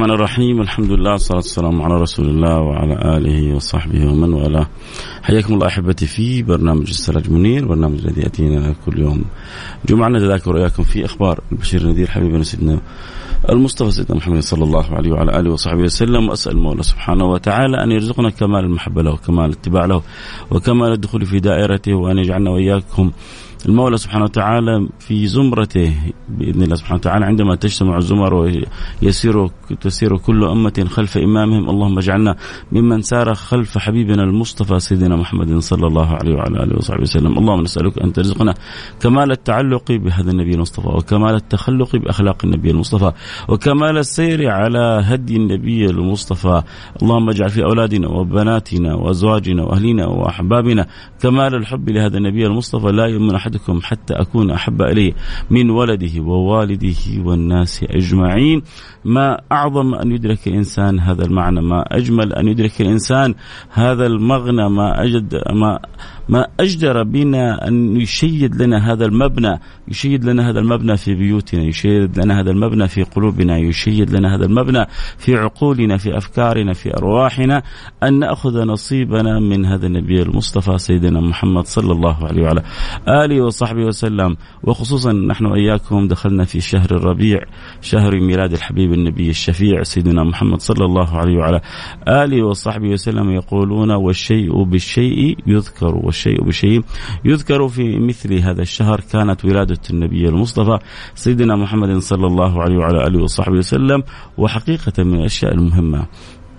الرحمن الرحيم. الحمد لله والصلاة والسلام على رسول الله وعلى آله وصحبه ومن والاه. حياكم الله أحبتي في برنامج السراج منير برنامج الذي يأتينا كل يوم. جمعة نتذاكر إياكم في أخبار. البشير النذير حبيبنا سيدنا المصطفى سيدنا محمد صلى الله عليه وعلى آله وصحبه وسلم وأسأل المولى سبحانه وتعالى أن يرزقنا كمال المحبة له وكمال الاتباع له وكمال الدخول في دائرته وأن يجعلنا وإياكم. المولى سبحانه وتعالى في زمرته بإذن الله سبحانه وتعالى عندما تجتمع الزمر ويسير تسير كل أمة خلف إمامهم اللهم اجعلنا ممن سار خلف حبيبنا المصطفى سيدنا محمد صلى الله عليه وعلى آله وصحبه وسلم، اللهم نسألك أن ترزقنا كمال التعلق بهذا النبي المصطفى وكمال التخلق بأخلاق النبي المصطفى. وكمال السير على هدي النبي المصطفى، اللهم اجعل في أولادنا وبناتنا وأزواجنا واهلنا وأحبابنا كمال الحب لهذا النبي المصطفى. لا يؤمن أحدكم حتى أكون أحب إليه من ولده ووالده والناس أجمعين. ما أعظم أن يدرك الإنسان هذا المعنى؟ ما أجمل أن يدرك الإنسان هذا المغنى؟ ما أجد ما ما أجدر بنا أن يشيد لنا هذا المبنى يشيد لنا هذا المبنى في بيوتنا يشيد لنا هذا المبنى في قلوبنا يشيد لنا هذا المبنى في عقولنا في أفكارنا في أرواحنا أن نأخذ نصيبنا من هذا النبي المصطفى سيدنا محمد صلى الله عليه وعلى آله وصحبه وسلم. وخصوصا نحن وإياكم دخلنا في شهر الربيع شهر ميلاد الحبيب النبي الشفيع سيدنا محمد صلى الله عليه وعلى آله وصحبه وسلم. يقولون والشيء بالشيء يذكر والشيء بشيء. يذكر في مثل هذا الشهر كانت ولادة النبي المصطفى سيدنا محمد صلى الله عليه وعلى آله وصحبه وسلم وحقيقة من الأشياء المهمة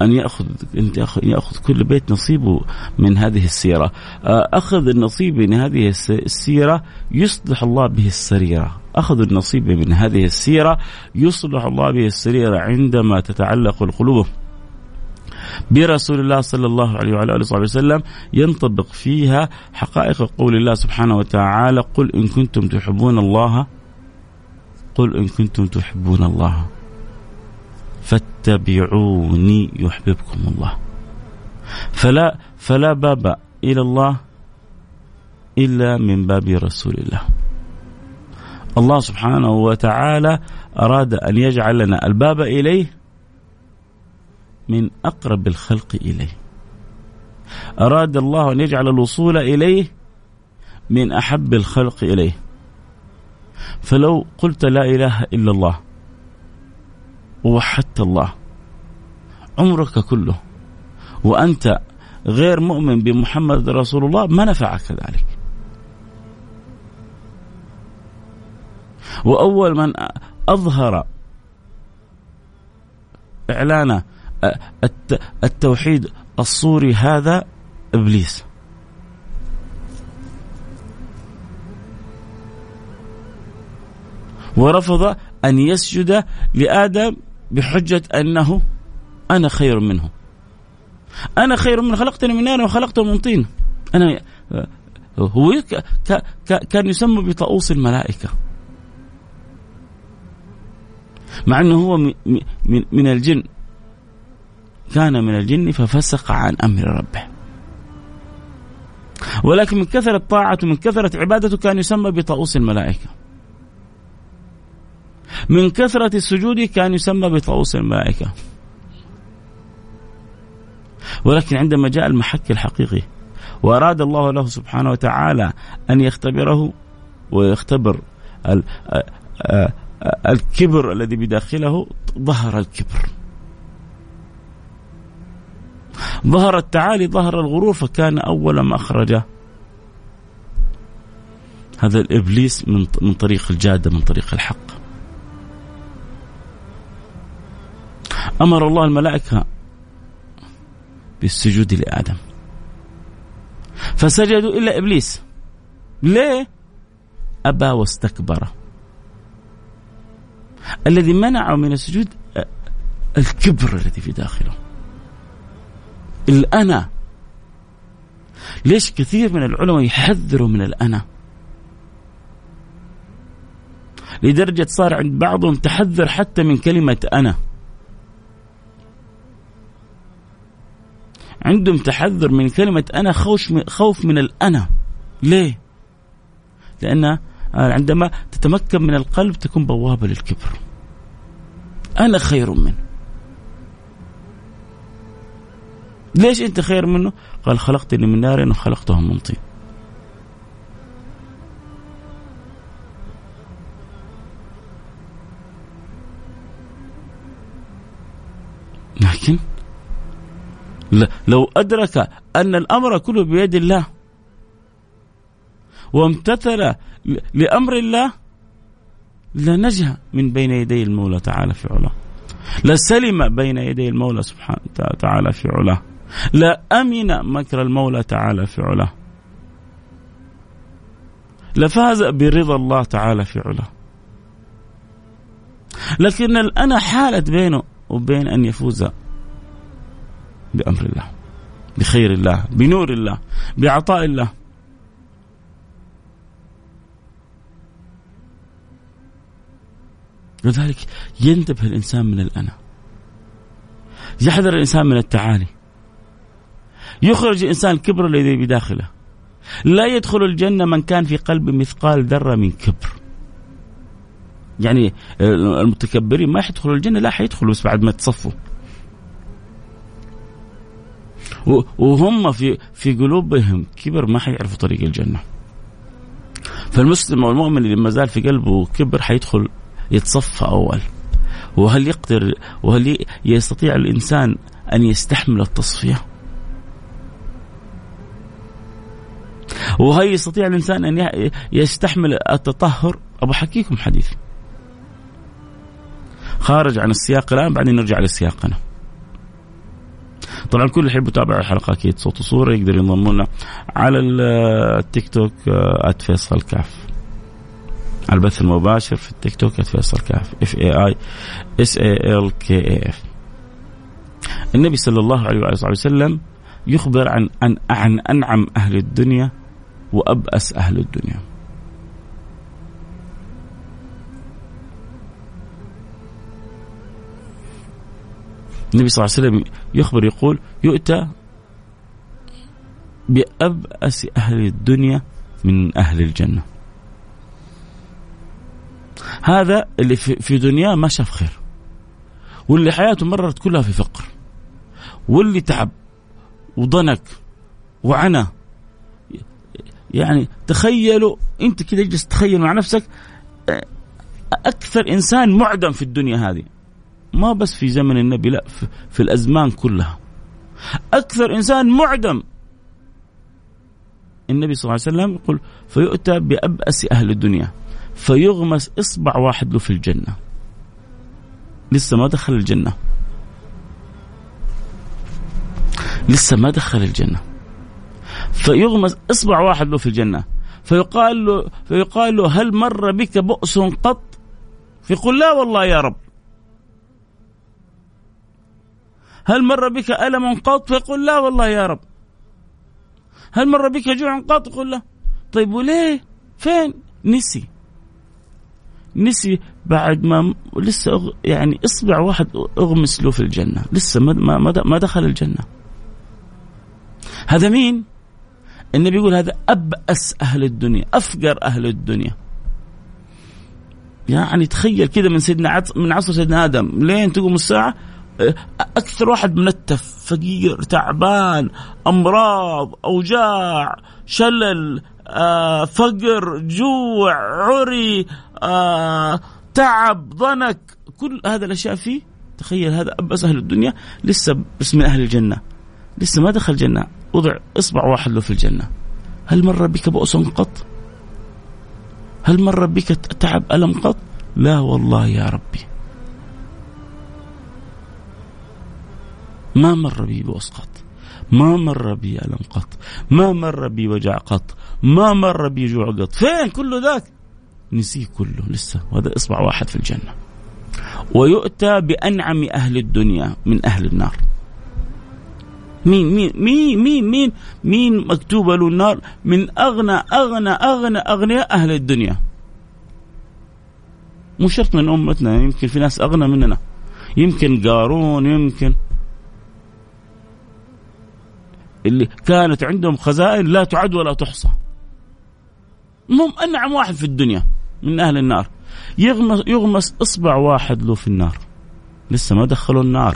أن ياخذ انت ياخذ كل بيت نصيبه من هذه السيرة. أخذ النصيب من هذه السيرة يصلح الله به السريرة. أخذ النصيب من هذه السيرة يصلح الله به السريرة عندما تتعلق القلوب. برسول الله صلى الله عليه وعلى آله وصحبه وسلم ينطبق فيها حقائق قول الله سبحانه وتعالى قل إن كنتم تحبون الله قل إن كنتم تحبون الله فاتبعوني يحببكم الله. فلا فلا باب إلى الله إلا من باب رسول الله. الله سبحانه وتعالى أراد أن يجعل لنا الباب إليه من أقرب الخلق إليه. أراد الله أن يجعل الوصول إليه من أحب الخلق إليه. فلو قلت لا إله إلا الله ووحدت الله عمرك كله وأنت غير مؤمن بمحمد رسول الله ما نفعك ذلك. وأول من أظهر إعلان التوحيد الصوري هذا إبليس. ورفض أن يسجد لآدم بحجة أنه أنا خير منه. أنا خير من خلقتني من نار وخلقته من طين. أنا هو كان يسمى بطاووس الملائكة. مع أنه هو من الجن. كان من الجن ففسق عن أمر ربه. ولكن من كثرة طاعته من كثرة عبادته كان يسمى بطاووس الملائكة. من كثرة السجود كان يسمى بطاووس الملائكة. ولكن عندما جاء المحك الحقيقي وأراد الله له سبحانه وتعالى أن يختبره ويختبر الكبر الذي بداخله ظهر الكبر. ظهر التعالي ظهر الغرور فكان أول ما أخرجه. هذا الإبليس من من طريق الجادة من طريق الحق. أمر الله الملائكة بالسجود لآدم. فسجدوا إلا إبليس. ليه؟ أبى واستكبر. الذي منعه من السجود الكبر الذي في داخله. الأنا. ليش كثير من العلماء يحذروا من الأنا؟ لدرجة صار عند بعضهم تحذر حتى من كلمة أنا. عندهم تحذر من كلمة أنا خوش خوف من الأنا. ليه؟ لأن عندما تتمكن من القلب تكون بوابة للكبر. أنا خير منه. ليش أنت خير منه؟ قال خلقتني من نار وخلقته من طين. لكن لو أدرك أن الأمر كله بيد الله وامتثل لأمر الله لنجا من بين يدي المولى تعالى في علاه. لسلم بين يدي المولى سبحانه وتعالى في علاه. لأمن مكر المولى تعالى في علاه. لفاز برضا الله تعالى في علاه. لكن الأنا حالت بينه وبين أن يفوز بأمر الله بخير الله بنور الله بعطاء الله. لذلك ينتبه الإنسان من الأنا. يحذر الإنسان من التعالي. يخرج الإنسان الكبر الذي بداخله لا يدخل الجنة من كان في قلبه مثقال ذرة من كبر يعني المتكبرين ما يدخلوا الجنة لا حيدخلوا بس بعد ما تصفوا وهم في في قلوبهم كبر ما حيعرفوا طريق الجنة. فالمسلم أو المؤمن اللي ما زال في قلبه كبر حيدخل يتصفى أول. وهل يقدر وهل يستطيع الإنسان أن يستحمل التصفية؟ وهل يستطيع الإنسان أن يستحمل التطهر؟ أبو حكيكم حديث. خارج عن السياق الآن بعدين نرجع لسياقنا. طبعا كل اللي يحب يتابع الحلقة أكيد صوت وصورة يقدر ينضم لنا على التيك توك @فيصل كاف على البث المباشر في التيك توك @فيصل كاف F A I S A L K A F النبي صلى الله عليه وآله وسلم يخبر عن عن عن أنعم أهل الدنيا وأبأس أهل الدنيا. النبي صلى الله عليه وسلم يخبر يقول يؤتى بأبأس أهل الدنيا من أهل الجنة. هذا اللي في دنياه ما شاف خير واللي حياته مرت كلها في فقر واللي تعب وضنك وعنا يعني تخيلوا انت كده اجلس تخيل مع نفسك أكثر إنسان معدم في الدنيا هذه. ما بس في زمن النبي لا في, في الأزمان كلها. أكثر إنسان معدم. النبي صلى الله عليه وسلم يقول فيؤتى بأبأس أهل الدنيا فيغمس إصبع واحد له في الجنة. لسه ما دخل الجنة. لسه ما دخل الجنة. فيغمس إصبع واحد له في الجنة. فيقال له فيقال له هل مر بك بؤس قط؟ فيقول لا والله يا رب. هل مر بك ألم قط؟ فيقول لا والله يا رب. هل مر بك جوع قط؟ يقول لا. طيب وليه؟ فين؟ نسي. نسي بعد ما لسه أغ... يعني اصبع واحد اغمس له في الجنة. لسه ما ما ما دخل الجنة. هذا مين؟ النبي يقول هذا أبأس أهل الدنيا أفقر أهل الدنيا. يعني تخيل كذا من سيدنا عصر من عصر سيدنا آدم لين تقوم الساعة أكثر واحد منتف فقير تعبان أمراض أوجاع شلل آه فقر جوع عري آه تعب ضنك. كل هذا الأشياء فيه تخيل هذا ابس أهل الدنيا لسه بس من أهل الجنة. لسه ما دخل الجنة. وضع اصبع واحد له في الجنة. هل مر بك بؤس قط؟ هل مر بك تعب ألم قط؟ لا والله يا ربي. ما مر بي بؤس قط. ما مر بي ألم قط. ما مر بي وجع قط. ما مر بي جوع قط. فين كل ذاك؟ نسيه كله لسه. وهذا إصبع واحد في الجنة. ويؤتى بأنعم أهل الدنيا من أهل النار. مين مين مين مين مين مين مكتوبة له النار؟ من أغنى أغنى أغنى أغنياء أهل الدنيا. مو شرط من أمتنا يمكن في ناس أغنى مننا. يمكن قارون يمكن اللي كانت عندهم خزائن لا تعد ولا تحصى. هم أنعم واحد في الدنيا من أهل النار. يغمس, يغمس إصبع واحد له في النار. لسه ما دخلوا النار.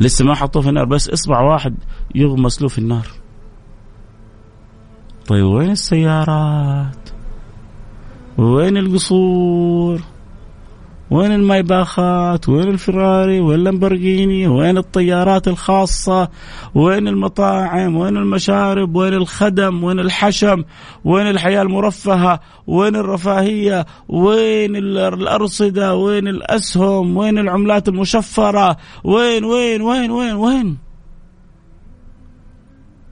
لسه ما حطوه في النار بس إصبع واحد يغمس له في النار. طيب وين السيارات؟ وين القصور؟ وين المايباخات وين الفراري؟ وين اللامبرجيني وين الطيارات الخاصة؟ وين المطاعم؟ وين المشارب؟ وين الخدم؟ وين الحشم؟ وين الحياة المرفهة؟ وين الرفاهية؟ وين الأرصدة؟ وين الأسهم؟ وين العملات المشفرة؟ وين وين وين وين وين؟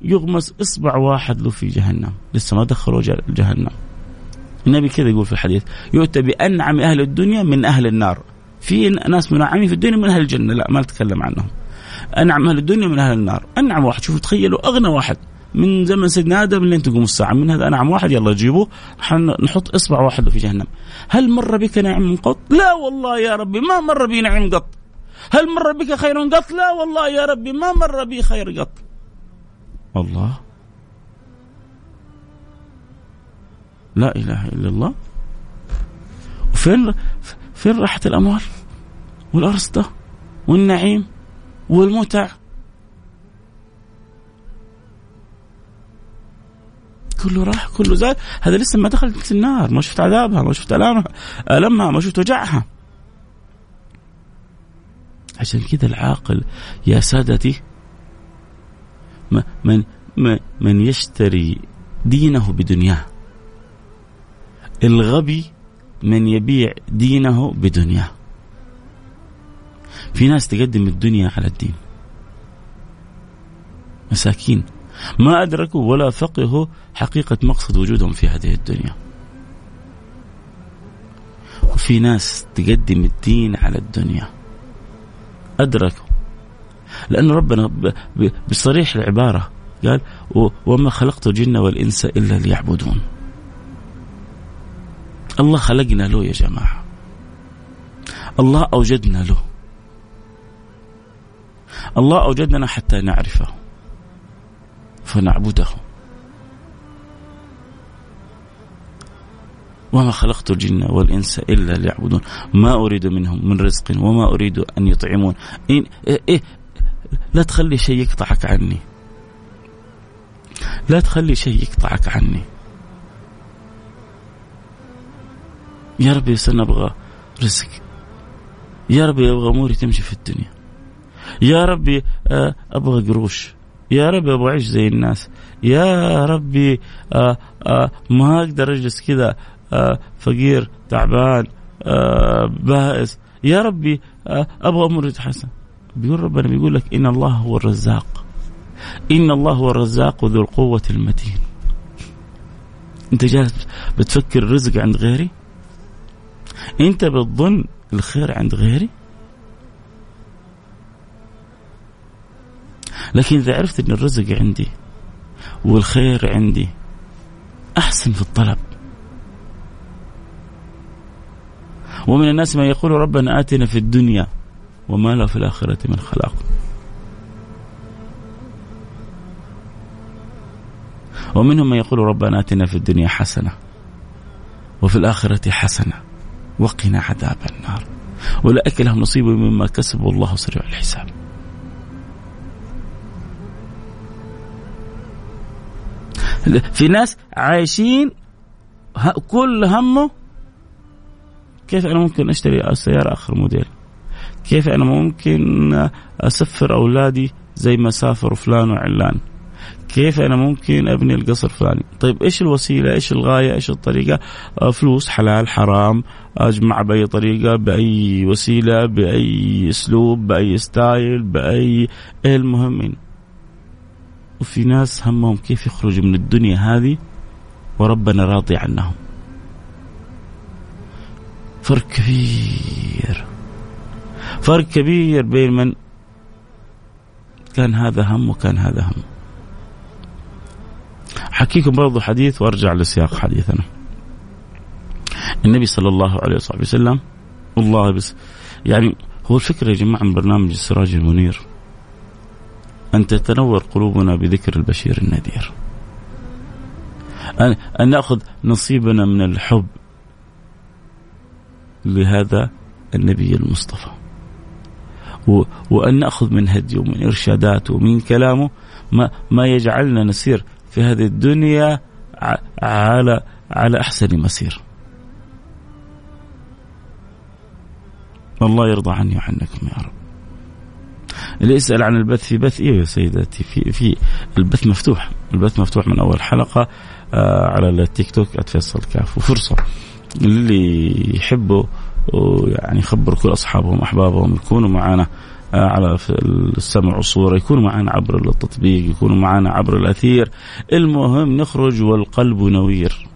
يغمس إصبع واحد له في جهنم. لسه ما دخلوا جهنم. النبي كذا يقول في الحديث يؤتى بأنعم أهل الدنيا من أهل النار. في ناس منعمين في الدنيا من أهل الجنة لا ما نتكلم عنهم. أنعم أهل الدنيا من أهل النار. أنعم واحد شوفوا تخيلوا أغنى واحد من زمن سيدنا آدم لين تقوم الساعة. من هذا أنعم واحد؟ يلا جيبوه نحط إصبع واحد في جهنم. هل مر بك نعم قط؟ لا والله يا ربي ما مر بي نعم قط. هل مر بك خير قط؟ لا والله يا ربي ما مر بي خير قط. الله لا إله إلا الله. وفين فين راحت الأموال والأرصدة والنعيم والمتع؟ كله راح كله زاد. هذا لسه ما دخلت النار ما شفت عذابها ما شفت ألامها ألمها ما شفت وجعها. عشان كذا العاقل يا سادتي من من يشتري دينه بدنياه. الغبي من يبيع دينه بدنياه في ناس تقدم الدنيا على الدين. مساكين. ما أدركوا ولا فقهوا حقيقة مقصد وجودهم في هذه الدنيا. وفي ناس تقدم الدين على الدنيا. أدركوا. لأن ربنا بصريح العبارة. قال وما خلقت الجن والإنس إلا ليعبدون. الله خلقنا له يا جماعة. الله أوجدنا له. الله أوجدنا حتى نعرفه. فنعبده. وما خلقت الجن والإنس إلا ليعبدون. ما أريد منهم من رزق وما أريد أن يطعمون. إن إيه, إيه لا تخلي شيء يقطعك عني. لا تخلي شيء يقطعك عني. يا ربي بس أنا أبغى رزق. يا ربي أبغى اموري تمشي في الدنيا. يا ربي آه، أبغى قروش. يا ربي أبغى اعيش زي الناس. يا ربي آه، آه، ما أقدر أجلس كذا فقير تعبان بائس. يا ربي أبغى اموري تتحسن. بيقول ربنا بيقول لك إن الله هو الرزاق. إن الله هو الرزاق ذو القوة المتين. أنت جالس بتفكر الرزق عند غيري؟ انت بتظن الخير عند غيري؟ لكن إذا عرفت أن الرزق عندي والخير عندي أحسن في الطلب. ومن الناس من يقول ربنا آتنا في الدنيا وما له في الآخرة من خلاق. ومنهم من يقول ربنا آتنا في الدنيا حسنة وفي الآخرة حسنة. وقنا عذاب النار. أولئك لهم نصيب مما كسبوا الله سريع الحساب. في ناس عايشين كل همه كيف أنا ممكن أشتري سيارة آخر موديل؟ كيف أنا ممكن أسفر أولادي زي ما سافر فلان وعلان؟ كيف أنا ممكن أبني القصر فلاني؟ طيب إيش الوسيلة؟ إيش الغاية؟ إيش الطريقة؟ آه، فلوس حلال حرام. أجمع بأي طريقة بأي وسيلة بأي أسلوب بأي ستايل بأي إيه المهم وفي ناس همهم كيف يخرجوا من الدنيا هذه وربنا راضي عنهم. فرق كبير. فرق كبير بين من كان هذا هم وكان هذا هم. حكيكم برضو حديث وأرجع لسياق حديثنا. النبي صلى الله عليه وصحبه وسلم والله بس يعني هو الفكرة يا جماعة من برنامج السراج المنير. أن تتنور قلوبنا بذكر البشير النذير. أن, أن نأخذ نصيبنا من الحب لهذا النبي المصطفى. وأن نأخذ من هديه ومن إرشاداته ومن كلامه ما, ما يجعلنا نسير في هذه الدنيا على على أحسن مسير. الله يرضى عني وعنكم يا رب. اللي يسأل عن البث في بث إيه يا سيداتي في في البث مفتوح. البث مفتوح من أول حلقة آه على التيك توك @فيصل كاف وفرصة اللي يحبوا ويعني يخبروا كل أصحابهم أحبابهم يكونوا معنا على السمع والصورة. يكونوا معنا عبر التطبيق يكونوا معنا عبر الأثير. المهم نخرج والقلب نوير.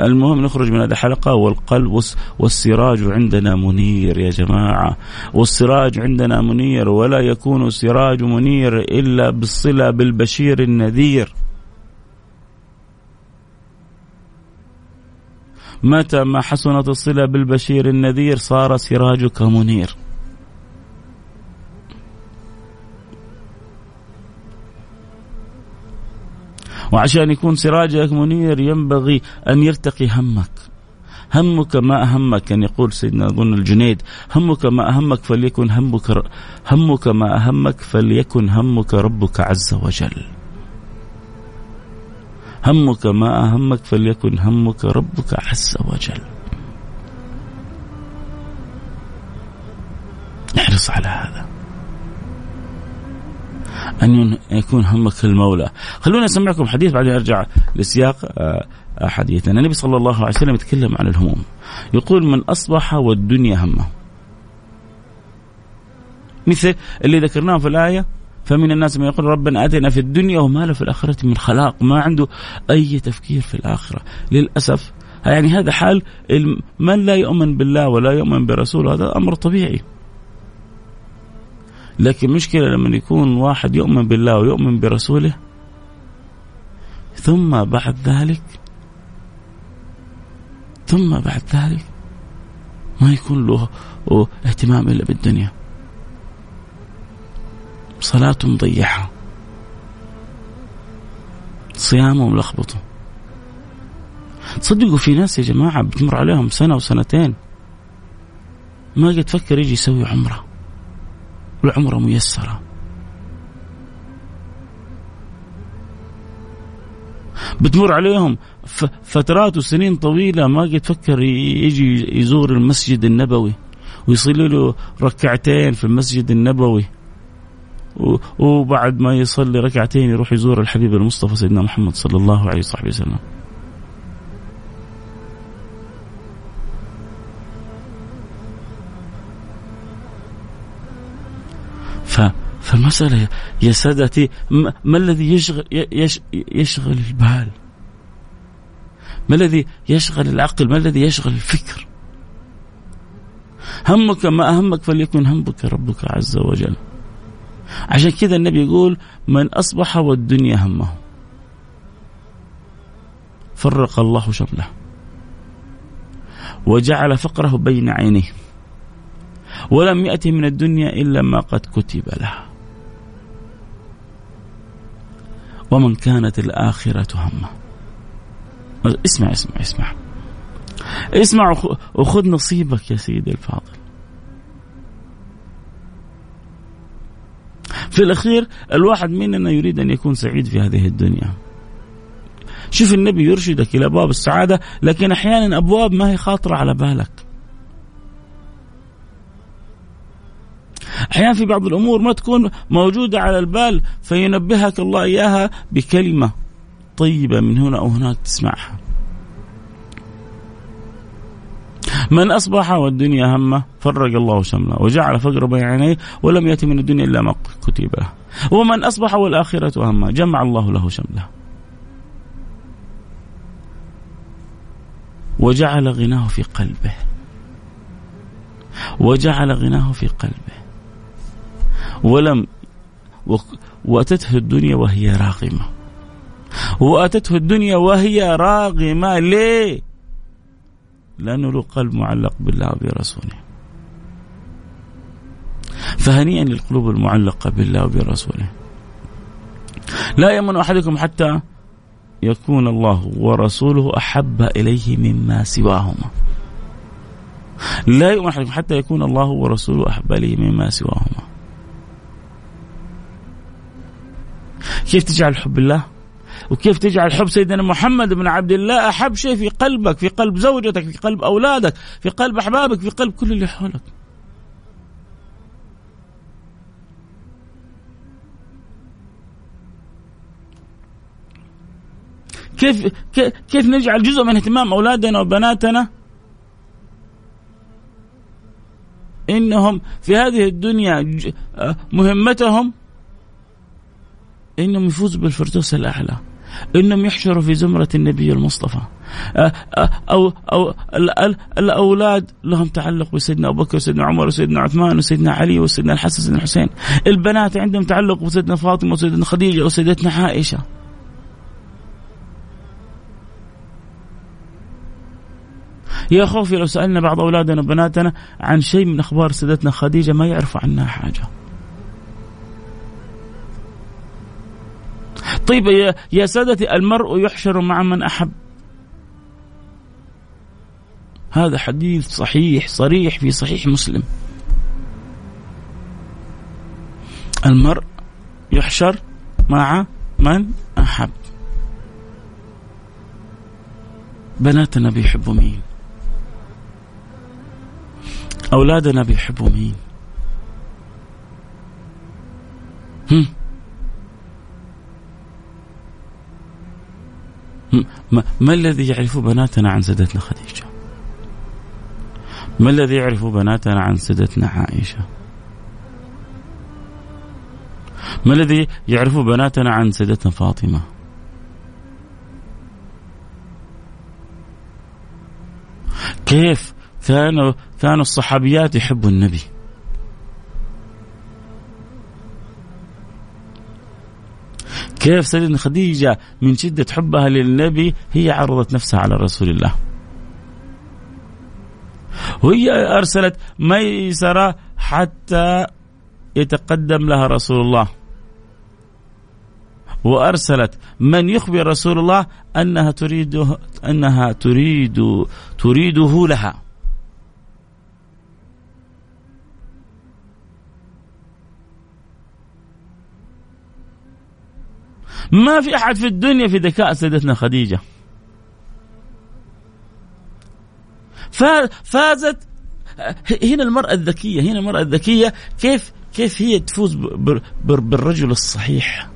المهم نخرج من هذه الحلقة والقلب والسراج عندنا منير يا جماعة. والسراج عندنا منير ولا يكون السراج منير إلا بالصلة بالبشير النذير. متى ما حسنت الصلة بالبشير النذير صار سراجك منير. وعشان يكون سراجك منير ينبغي أن يرتقي همك. همك ما أهمك أن يقول سيدنا أظن الجنيد همك ما أهمك فليكن همك همك ما أهمك فليكن همك ربك عز وجل. همك ما أهمك فليكن همك ربك عز وجل. احرص على هذا. أن يكون همك المولى. خلونا أسمعكم حديث بعدين أرجع لسياق آه، حديثنا. النبي صلى الله عليه وسلم يتكلم عن الهموم. يقول من أصبح والدنيا همه. مثل اللي ذكرناه في الآية فمن الناس من يقول ربنا آتنا في الدنيا وما له في الآخرة من خلاق ما عنده أي تفكير في الآخرة. للأسف يعني هذا حال من لا يؤمن بالله ولا يؤمن برسوله هذا أمر طبيعي. لكن مشكلة لما يكون واحد يؤمن بالله ويؤمن برسوله ثم بعد ذلك ثم بعد ذلك ما يكون له اهتمام إلا بالدنيا. صلاة مضيعة صيامه ملخبطه تصدقوا في ناس يا جماعة بتمر عليهم سنة وسنتين. ما قد فكر يجي يسوي عمرة. والعمرة ميسرة. بتمر عليهم فترات وسنين طويلة ما قد فكر يجي يزور المسجد النبوي ويصلي له ركعتين في المسجد النبوي وبعد ما يصلي ركعتين يروح يزور الحبيب المصطفى سيدنا محمد صلى الله عليه وصحبه وسلم. ف فالمسألة يا سادتي ما الذي يشغل يشغل البال؟ ما الذي يشغل العقل؟ ما الذي يشغل الفكر؟ همك ما أهمك فليكن همك ربك عز وجل. عشان كذا النبي يقول من أصبح والدنيا همه فرق الله شمله وجعل فقره بين عينيه ولم يأتي من الدنيا إلا ما قد كتب له. ومن كانت الآخرة همة. اسمع اسمع اسمع. اسمع وخذ نصيبك يا سيدي الفاضل. في الأخير الواحد مننا يريد أن يكون سعيد في هذه الدنيا. شوف النبي يرشدك إلى أبواب السعادة لكن أحيانا أبواب ما هي خاطرة على بالك. أحيانا في بعض الأمور ما تكون موجودة على البال فينبهك الله إياها بكلمة طيبة من هنا أو هناك تسمعها. من أصبح والدنيا همة فرق الله شمله وجعل فقر بين عينيه ولم يأتي من الدنيا إلا ما كتب له. ومن أصبح والآخرة همة جمع الله له شمله. وجعل غناه في قلبه. وجعل غناه في قلبه. ولم وأتته الدنيا وهي راغمة وأتته الدنيا وهي راغمة ليه؟ لأنه له قلب معلق بالله وبرسوله. فهنيئا للقلوب المعلقة بالله وبرسوله. لا يمن أحدكم حتى يكون الله ورسوله أحب إليه مما سواهما. لا يؤمن أحدكم حتى يكون الله ورسوله أحب إليه مما سواهما. كيف تجعل حب الله وكيف تجعل حب سيدنا محمد بن عبد الله أحب شيء في قلبك في قلب زوجتك في قلب أولادك في قلب أحبابك في قلب كل اللي حولك. كيف كيف نجعل جزء من اهتمام أولادنا وبناتنا؟ إنهم في هذه الدنيا مهمتهم إنهم يفوزوا بالفردوس الأعلى. إنهم يحشروا في زمرة النبي المصطفى. أو أو الأولاد لهم تعلق بسيدنا أبو بكر وسيدنا عمر وسيدنا عثمان وسيدنا علي وسيدنا الحسن وسيدنا الحسين. البنات عندهم تعلق بسيدنا فاطمة وسيدنا خديجة وسيدتنا عائشة. يا خوفي لو سألنا بعض أولادنا وبناتنا عن شيء من أخبار سيدتنا خديجة ما يعرفوا عنها حاجة. طيب يا, سادتي المرء يحشر مع من أحب. هذا حديث صحيح صريح في صحيح مسلم. المرء يحشر مع من أحب. بناتنا بيحبوا مين؟ أولادنا بيحبوا مين هم ما, ما الذي يعرف بناتنا عن سيدتنا خديجة؟ ما الذي يعرف بناتنا عن سيدتنا عائشة؟ ما الذي يعرف بناتنا عن سيدتنا فاطمة؟ كيف كانوا كانوا الصحابيات يحبوا النبي؟ كيف سيدنا خديجة من شدة حبها للنبي هي عرضت نفسها على رسول الله. وهي أرسلت ميسرة حتى يتقدم لها رسول الله. وأرسلت من يخبر رسول الله أنها تريده أنها تريد تريده لها. ما في أحد في الدنيا في ذكاء سيدتنا خديجة. فازت هنا المرأة الذكية هنا المرأة الذكية كيف كيف هي تفوز بالرجل الصحيح؟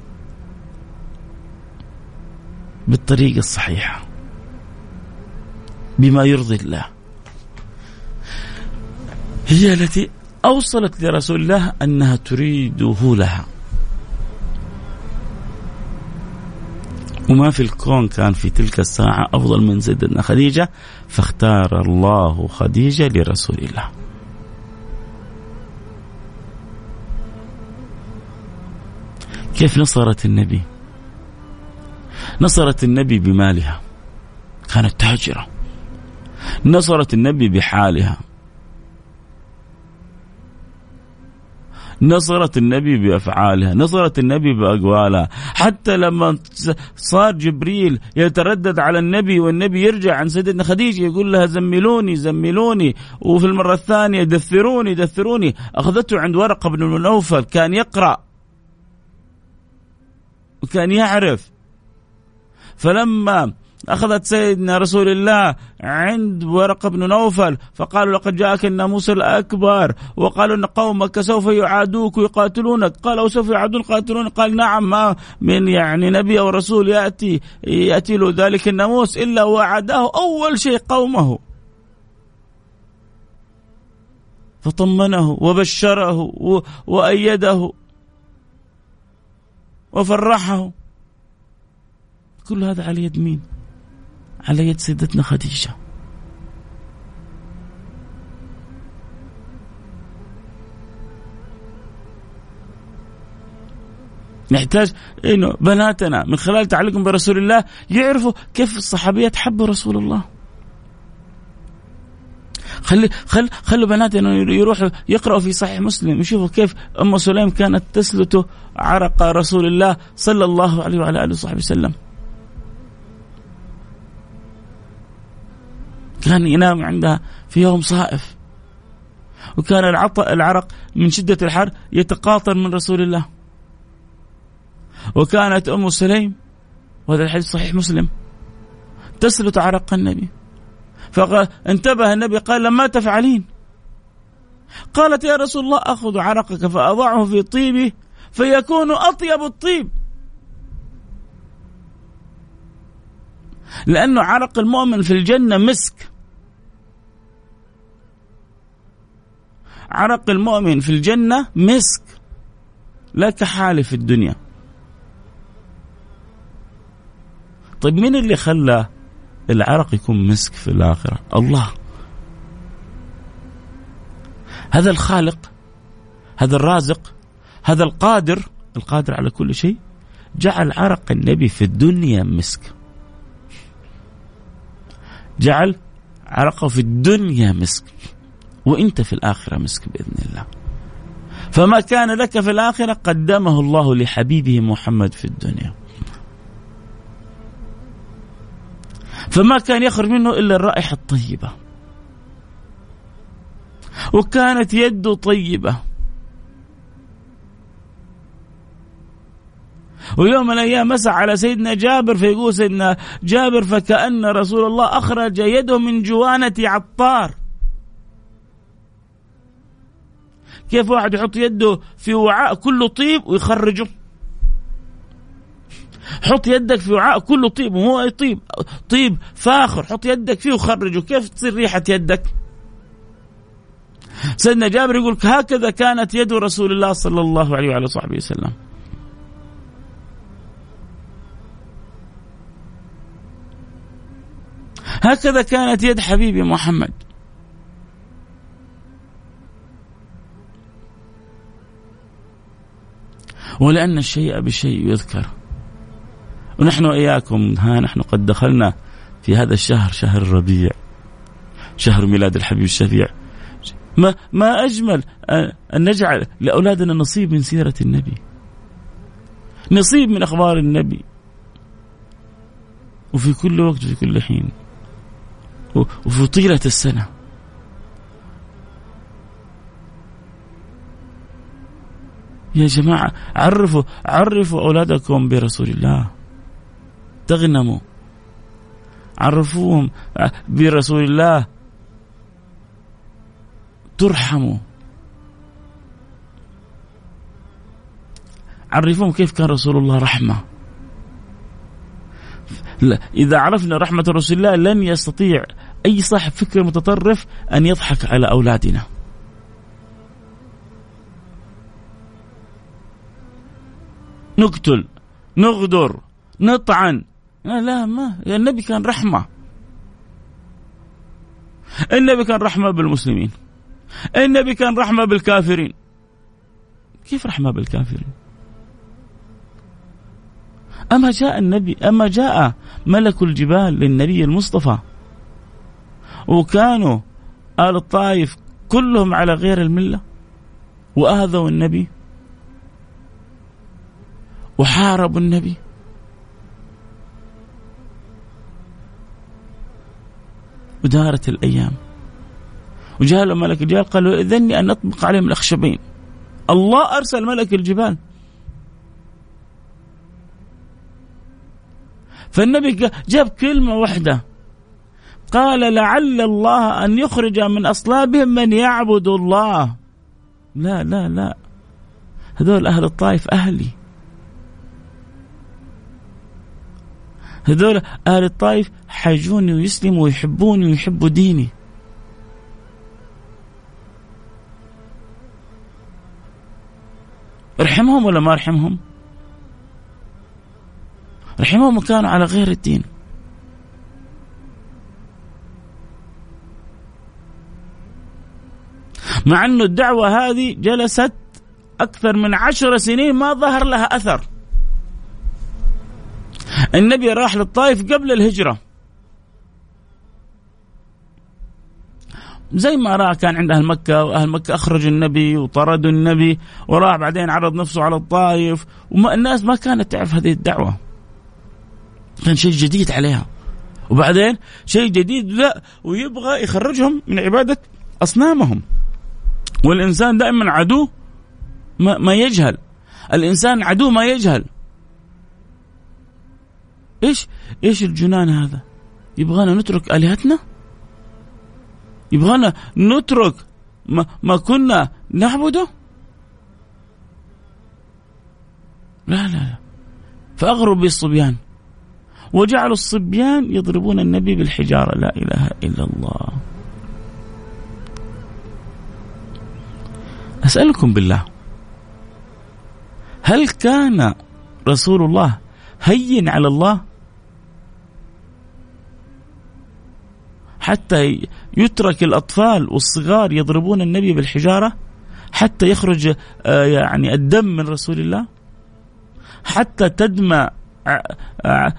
بالطريقة الصحيحة بما يرضي الله. هي التي أوصلت لرسول الله أنها تريده لها. وما في الكون كان في تلك الساعة أفضل من سيدنا خديجة فاختار الله خديجة لرسول الله. كيف نصرت النبي؟ نصرت النبي بمالها كانت تاجرة. نصرت النبي بحالها نصرت النبي بأفعالها، نصرت النبي بأقوالها، حتى لما صار جبريل يتردد على النبي والنبي يرجع عن سيدنا خديجة يقول لها زملوني زملوني وفي المرة الثانية دثروني دثروني، أخذته عند ورقة بن نوفل كان يقرأ. وكان يعرف. فلما أخذت سيدنا رسول الله عند ورقة بن نوفل فقالوا لقد جاءك الناموس الأكبر وقالوا أن قومك سوف يعادوك ويقاتلونك. قال أو سوف يعادون يقاتلون قال نعم ما من يعني نبي أو رسول يأتي يأتي له ذلك الناموس إلا وعداه أول شيء قومه. فطمنه وبشره وأيده وفرحه. كل هذا على يد مين؟ على يد سيدتنا خديجة نحتاج إنه بناتنا من خلال تعلقهم برسول الله يعرفوا كيف الصحابيات حبوا رسول الله. خلي خل خلوا بناتنا يروحوا يقرأوا في صحيح مسلم يشوفوا كيف أم سليم كانت تسلت عرق رسول الله صلى الله عليه وعلى آله وصحبه وسلم. كان ينام عندها في يوم صائف. وكان العطاء العرق من شدة الحر يتقاطر من رسول الله. وكانت أم سليم وهذا الحديث صحيح مسلم تسلط عرق النبي. فانتبه النبي قال لما تفعلين؟ قالت يا رسول الله أخذ عرقك فأضعه في طيبه فيكون أطيب الطيب. لأنه عرق المؤمن في الجنة مسك. عرق المؤمن في الجنة مسك. لا كحالة في الدنيا. طيب مين اللي خلى العرق يكون مسك في الآخرة؟ الله. هذا الخالق هذا الرازق هذا القادر القادر على كل شيء جعل عرق النبي في الدنيا مسك. جعل عرقه في الدنيا مسك. وإنت في الآخرة مسك بإذن الله. فما كان لك في الآخرة قدمه الله لحبيبه محمد في الدنيا. فما كان يخرج منه إلا الرائحة الطيبة. وكانت يده طيبة. ويوم من الأيام مسح على سيدنا جابر فيقول سيدنا جابر فكأن رسول الله أخرج يده من جوانة عطار. كيف واحد يحط يده في وعاء كله طيب ويخرجه؟ حط يدك في وعاء كله طيب وهو طيب طيب فاخر حط يدك فيه وخرجه. كيف تصير ريحة يدك؟ سيدنا جابر يقول هكذا كانت يد رسول الله صلى الله عليه وعلى صحبه وسلم. هكذا كانت يد حبيبي محمد. ولأن الشيء بالشيء يذكر. ونحن وإياكم ها نحن قد دخلنا في هذا الشهر شهر الربيع شهر ميلاد الحبيب الشفيع. ما ما أجمل أن نجعل لأولادنا نصيب من سيرة النبي. نصيب من أخبار النبي. وفي كل وقت وفي كل حين. وفي طيلة السنة. يا جماعة عرفوا عرفوا أولادكم برسول الله. تغنموا. عرفوهم برسول الله. ترحموا. عرفوهم كيف كان رسول الله رحمة. إذا عرفنا رحمة رسول الله لن يستطيع أي صاحب فكر متطرف أن يضحك على أولادنا. نقتل نغدر نطعن. لا ما النبي كان رحمة. النبي كان رحمة بالمسلمين. النبي كان رحمة بالكافرين. كيف رحمة بالكافرين؟ أما جاء النبي أما جاء ملك الجبال للنبي المصطفى وكانوا آل الطائف كلهم على غير الملة وآذوا النبي. وحاربوا النبي. ودارت الأيام. وجاء له ملك الجبال قال إذني أن أطبق عليهم الأخشبين. الله أرسل ملك الجبال. فالنبي جاب كلمة واحدة. قال لعل الله أن يخرج من أصلابهم من يعبد الله. لا لا لا. هذول أهل الطائف أهلي. هذول أهل الطائف حيجوني ويسلموا ويحبوني ويحبوا ديني. ارحمهم ولا ما ارحمهم رحمهم كانوا على غير الدين. مع أن الدعوة هذه جلست أكثر من عشر سنين ما ظهر لها أثر. النبي راح للطائف قبل الهجرة. زي ما راى كان عند أهل مكة وأهل مكة أخرجوا النبي وطردوا النبي وراح بعدين عرض نفسه على الطائف. والناس ما كانت تعرف هذه الدعوة. كان شيء جديد عليها. وبعدين شيء جديد لا ويبغى يخرجهم من عبادة أصنامهم. والإنسان دائما عدو ما, ما يجهل. الإنسان عدو ما يجهل. إيش؟ إيش الجنان هذا؟ يبغانا نترك آلهتنا؟ يبغانا نترك ما, ما كنا نعبده؟ لا لا لا. فاغروا بالصبيان. وجعلوا الصبيان يضربون النبي بالحجارة. لا إله إلا الله. أسألكم بالله هل كان رسول الله هين على الله؟ حتى يترك الأطفال والصغار يضربون النبي بالحجارة حتى يخرج آه، يعني الدم من رسول الله حتى تدمى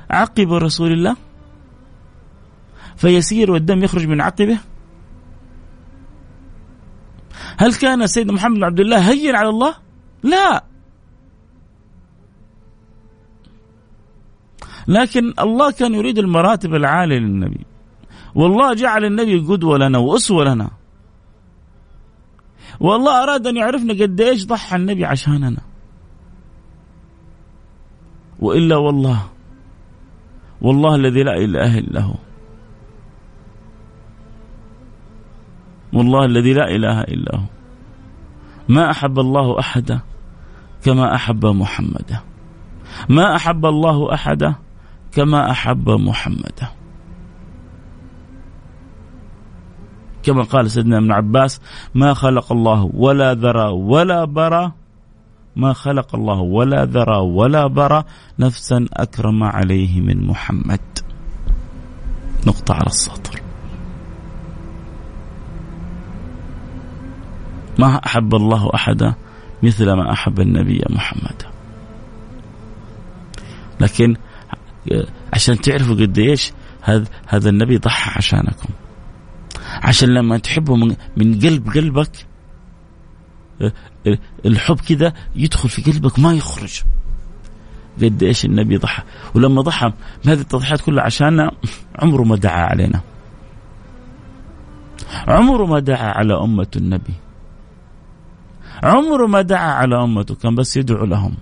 عقب رسول الله فيسير والدم يخرج من عقبه. هل كان سيدنا محمد بن عبد الله هين على الله؟ لا. لكن الله كان يريد المراتب العالية للنبي. والله جعل النبي قدوة لنا وأسوة لنا. والله أراد أن يعرفنا قد إيش ضحى النبي عشاننا. وإلا والله والله الذي لا إله إلا هو. والله الذي لا إله إلا هو. ما أحب الله أحدا كما أحب محمدا. ما أحب الله أحدا كما أحب محمدا. كما قال سيدنا ابن عباس ما خلق الله ولا ذرى ولا برى ما خلق الله ولا ذرى ولا برى نفسا أكرم عليه من محمد. نقطة على السطر. ما أحب الله أحدا مثل ما أحب النبي محمد. لكن عشان تعرفوا قد إيش هذا هذا النبي ضحى عشانكم. عشان لما تحبه من, من قلب قلبك الحب كذا يدخل في قلبك ما يخرج. قد إيش النبي ضحى. ولما ضحى بهذه التضحيات كلها عشاننا عمره ما دعا علينا. عمره ما دعا على أمة النبي. عمره ما دعا على أمته كان بس يدعو لهم.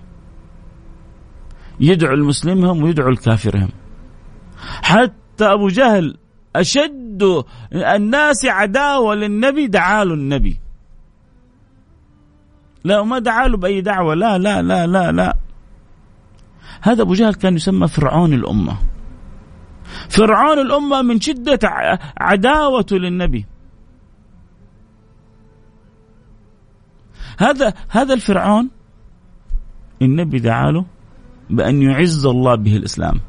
يدعو لمسلمهم ويدعو لكافرهم حتى أبو جهل أشد الناس عداوة للنبي دعا له النبي. لا وما دعا له بأي دعوة. لا لا لا لا لا. هذا أبو جهل كان يسمى فرعون الأمة. فرعون الأمة من شدة عداوته للنبي. هذا هذا الفرعون النبي دعا له بأن يعز الله به الإسلام.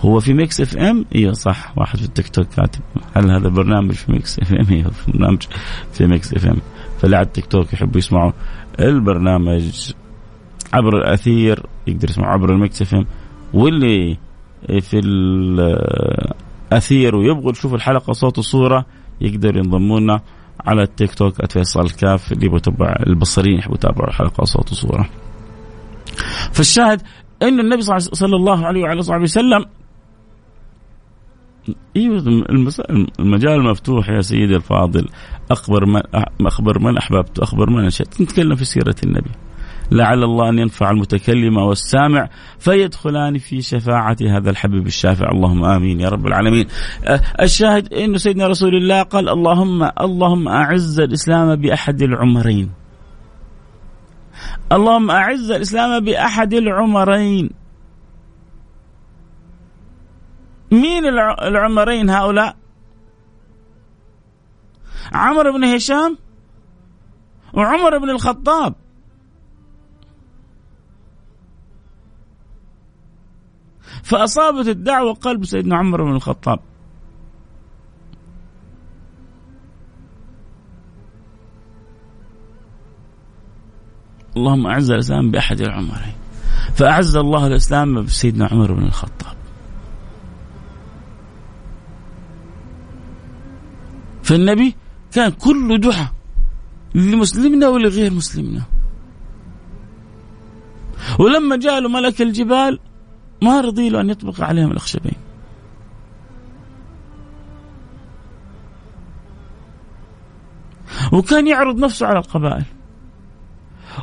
هو في Mix FM أيوه صح. واحد في التيك توك كاتب هل هذا برنامج في Mix FM أيوه برنامج في Mix FM فاللي على التيك توك يحبوا يسمعوا البرنامج عبر الأثير يقدر يسمع عبر ال Mix FM واللي في الأثير ويبغوا يشوفوا الحلقة صوت وصورة يقدر ينضموا لنا على التيك توك @فيصل كاف اللي يبغوا يتابع البصريين يحبوا يتابعوا الحلقة صوت وصورة. فالشاهد ان النبي صلى الله عليه وعلى صحبه وسلم أيوه المجال مفتوح يا سيدي الفاضل أخبر من أخبر من أحببت أخبر من أنشأت نتكلم في سيرة النبي لعل الله أن ينفع المتكلم والسامع فيدخلان في شفاعة هذا الحبيب الشافع اللهم آمين يا رب العالمين. الشاهد انه سيدنا رسول الله قال اللهم اللهم أعز الإسلام بأحد العمرين. اللهم أعز الإسلام بأحد العمرين. مين العمرين هؤلاء؟ عمر بن هشام وعمر بن الخطاب. فأصابت الدعوة قلب سيدنا عمر بن الخطاب. اللهم أعز الإسلام بأحد العمرين. فأعز الله الإسلام بسيدنا عمر بن الخطاب. فالنبي كان كله دعاء لمسلمنا ولغير مسلمنا. ولما جاء له ملك الجبال ما رضي له أن يطبق عليهم الأخشبين. وكان يعرض نفسه على القبائل.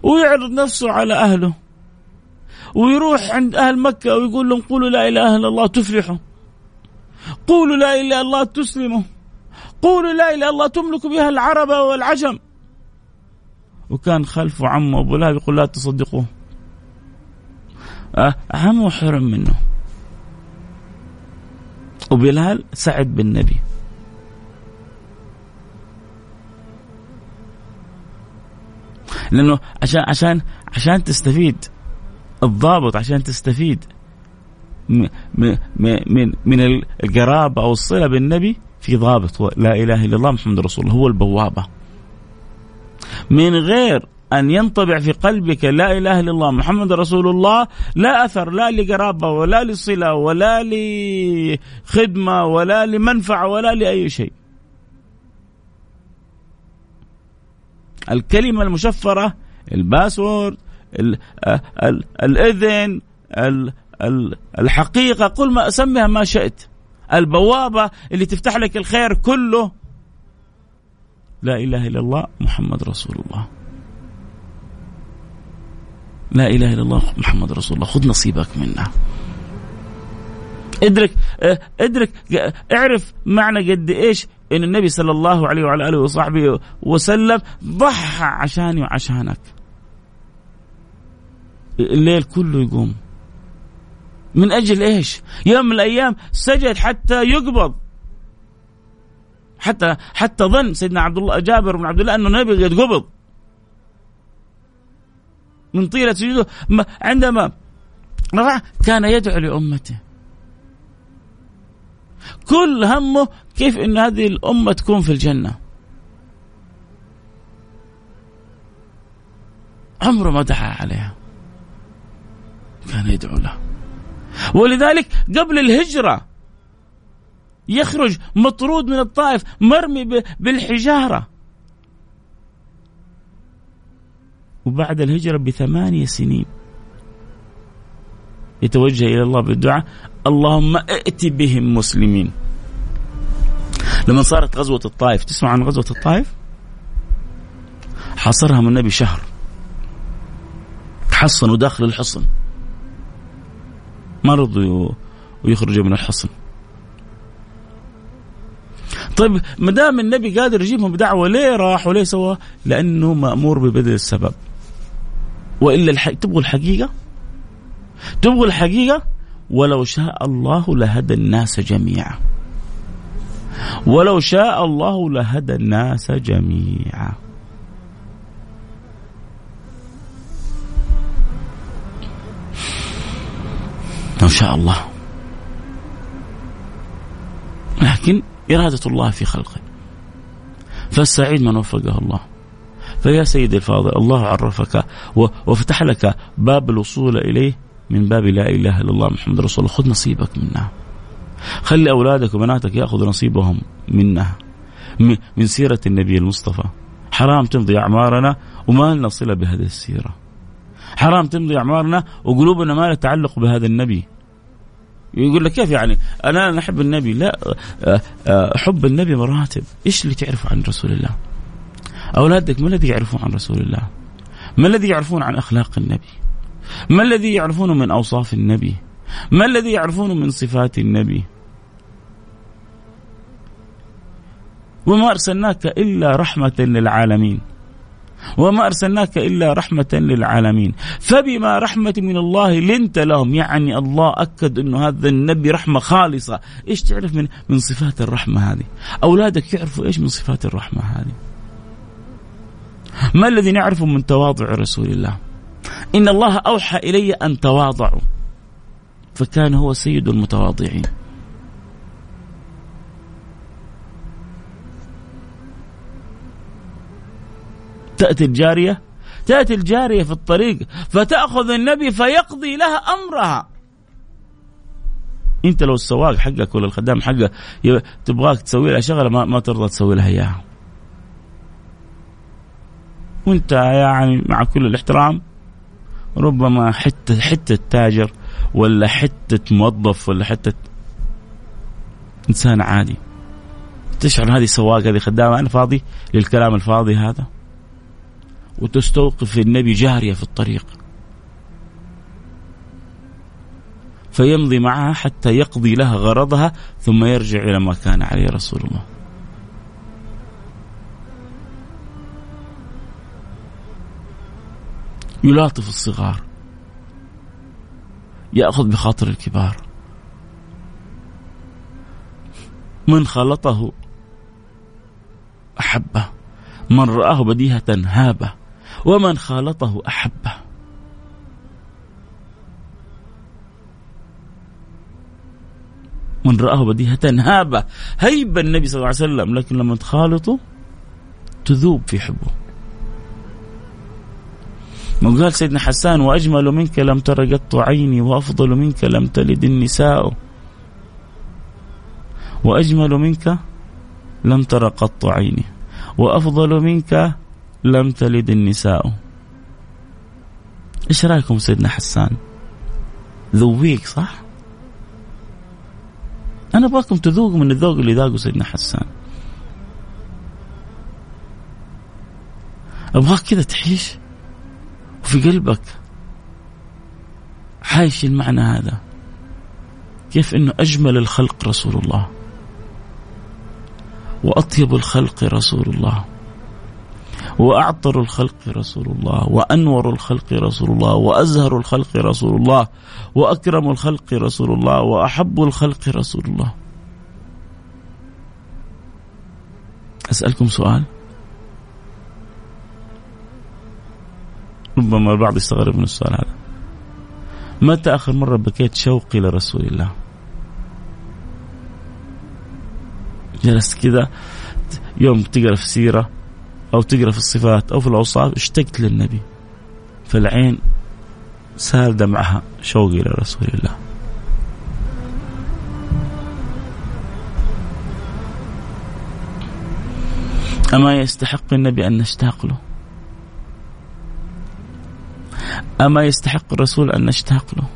ويعرض نفسه على أهله. ويروح عند أهل مكة ويقول لهم قولوا لا إله إلا الله تفلحوا. قولوا لا إله إلا الله تسلموا. قولوا لا إله إلا الله تملك بها العرب والعجم. وكان خلفه عمه أبو لهب يقول لا تصدقوه. أهم وحرم منه. وبلال سعد بالنبي لأنه عشان عشان عشان تستفيد الضابط عشان تستفيد من من من القرابة أو الصلة بالنبي في ضابط لا إله إلا الله محمد رسول الله هو البوابة. من غير أن ينطبع في قلبك لا إله إلا الله محمد رسول الله لا أثر لا لقرابة ولا لصلة ولا لخدمة ولا لمنفعة ولا لأي شيء. الكلمة المشفرة الباسورد الإذن الحقيقة قل ما أسميها ما شئت. البوابة اللي تفتح لك الخير كله. لا إله إلا الله محمد رسول الله. لا إله إلا الله محمد رسول الله. خذ نصيبك منها ادرك ادرك اعرف معنى قد إيش؟ إن النبي صلى الله عليه وعلى آله وصحبه وسلم ضحى عشاني وعشانك. الليل كله يقوم. من أجل إيش؟ يوم من الأيام سجد حتى يقبض. حتى حتى ظن سيدنا عبد الله جابر بن عبد الله أنه النبي قد قبض. من طيلة سجوده. عندما رفع كان يدعو لأمته. كل همه كيف أن هذه الأمة تكون في الجنة. عمره ما دعا عليها. كان يدعو له. ولذلك قبل الهجرة يخرج مطرود من الطائف مرمي بالحجارة. وبعد الهجرة بثمانية سنين يتوجه إلى الله بالدعاء اللهم ائت بهم مسلمين. لما صارت غزوة الطائف تسمع عن غزوة الطائف؟ حاصرهم النبي شهر. تحصنوا داخل الحصن. ما رضوا ويخرجوا من الحصن. طيب ما دام النبي قادر يجيبهم بدعوة ليه راح وليه سوى؟ لأنه مأمور ببذل السبب. وإلا الح... تبغوا الحقيقة؟ تبغوا الحقيقة؟ ولو شاء الله لهدى الناس جميعا. ولو شاء الله لهدى الناس جميعا. لو شاء الله. لكن إرادة الله في خلقه. فالسعيد من وفقه الله. فيا سيدي الفاضل الله عرفك وفتح لك باب الوصول إليه من باب لا إله إلا الله محمد رسول الله. خذ نصيبك منها خلي أولادك وبناتك يأخذوا نصيبهم منها من سيرة النبي المصطفى. حرام تمضي أعمارنا وما لنا صلة بهذه السيرة. حرام تمضي أعمارنا وقلوبنا ما لها تعلق بهذا النبي. يقول لك كيف يعني؟ أنا نحب النبي. لا آه، آه، حب النبي مراتب. إيش اللي تعرفه عن رسول الله؟ أولادك ما الذي يعرفون عن رسول الله؟ ما الذي يعرفون عن أخلاق النبي؟ ما الذي يعرفونه من أوصاف النبي؟ ما الذي يعرفونه من صفات النبي؟ وما أرسلناك إلا رحمة للعالمين. وما أرسلناك إلا رحمة للعالمين. فبما رحمة من الله لنت لهم يعني الله أكد أنه هذا النبي رحمة خالصة. إيش تعرف من, من صفات الرحمة هذه؟ أولادك يعرفوا إيش من صفات الرحمة هذه؟ ما الذي نعرفه من تواضع رسول الله؟ إن الله أوحى إلي أن تواضعوا. فكان هو سيد المتواضعين. تأتي الجارية تأتي الجارية في الطريق فتأخذ النبي فيقضي لها أمرها أنت لو السواق حقك ولا الخدام حقك تبغاك تسوي لها شغلة ما, ما ترضى تسوي لها إياها. وأنت يعني مع كل الاحترام ربما حتة حتة تاجر ولا حتة موظف ولا حتة إنسان عادي. تشعر هذه سواق هذه خدامة أنا فاضي للكلام الفاضي هذا. وتستوقف النبي جارية في الطريق. فيمضي معها حتى يقضي لها غرضها ثم يرجع إلى ما كان عليه رسول الله. يلاطف الصغار. يأخذ بخاطر الكبار. من خلطه أحبه من رآه بديهة هابه. ومن خالطه أحبه. من رآه بديهة هابة. هيب النبي صلى الله عليه وسلم لكن لما تخالطه تذوب في حبه. ما قال سيدنا حسان وأجمل منك لم تر قط عيني وأفضل منك لم تلد النساء. وأجمل منك لم تر قط عيني وأفضل منك لم تلد النساء. إيش رأيكم سيدنا حسان؟ ذويق صح؟ أنا أبغاكم تذوقوا من الذوق اللي ذاقه سيدنا حسان. أبغاك كذا تعيش وفي قلبك. عايش المعنى هذا. كيف إنه أجمل الخلق رسول الله. وأطيب الخلق رسول الله. وأعطر الخلق رسول الله وأنور الخلق رسول الله وأزهر الخلق رسول الله وأكرم الخلق رسول الله وأحب الخلق رسول الله. أسألكم سؤال؟ ربما البعض يستغرب من السؤال هذا. متى آخر مرة بكيت شوقي لرسول الله؟ جلست كذا يوم تقرأ في سيرة أو تقرأ في الصفات أو في الأوصاف اشتقت للنبي. فالعين سال دمعها شوقي إلى رسول الله. أما يستحق النبي أن نشتاق له؟ أما يستحق الرسول أن نشتاق له؟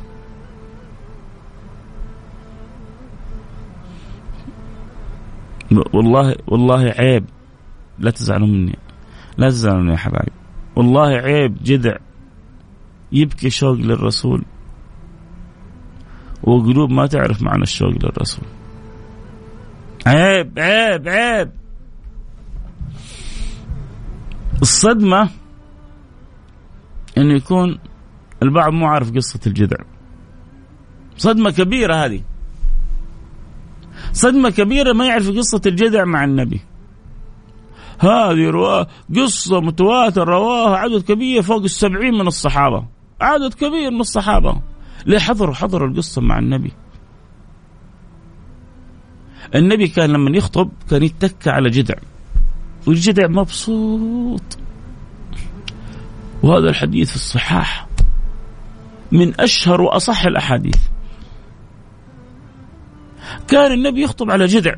والله والله عيب. لا تزعلوا مني. لا تزعلوا يا حبايب. والله عيب جدع يبكي شوق للرسول. وقلوب ما تعرف معنى الشوق للرسول. عيب عيب عيب. الصدمة إنه يكون البعض مو عارف قصة الجذع. صدمة كبيرة هذه. صدمة كبيرة ما يعرف قصة الجذع مع النبي. هذه رواة قصة متواتر رواها عدد كبير فوق السبعين من الصحابة. عدد كبير من الصحابة. ليه حضروا؟ حضروا القصة مع النبي. النبي كان لما يخطب كان يتكى على جذع والجذع مبسوط. وهذا الحديث في الصحاح من أشهر وأصح الأحاديث. كان النبي يخطب على جذع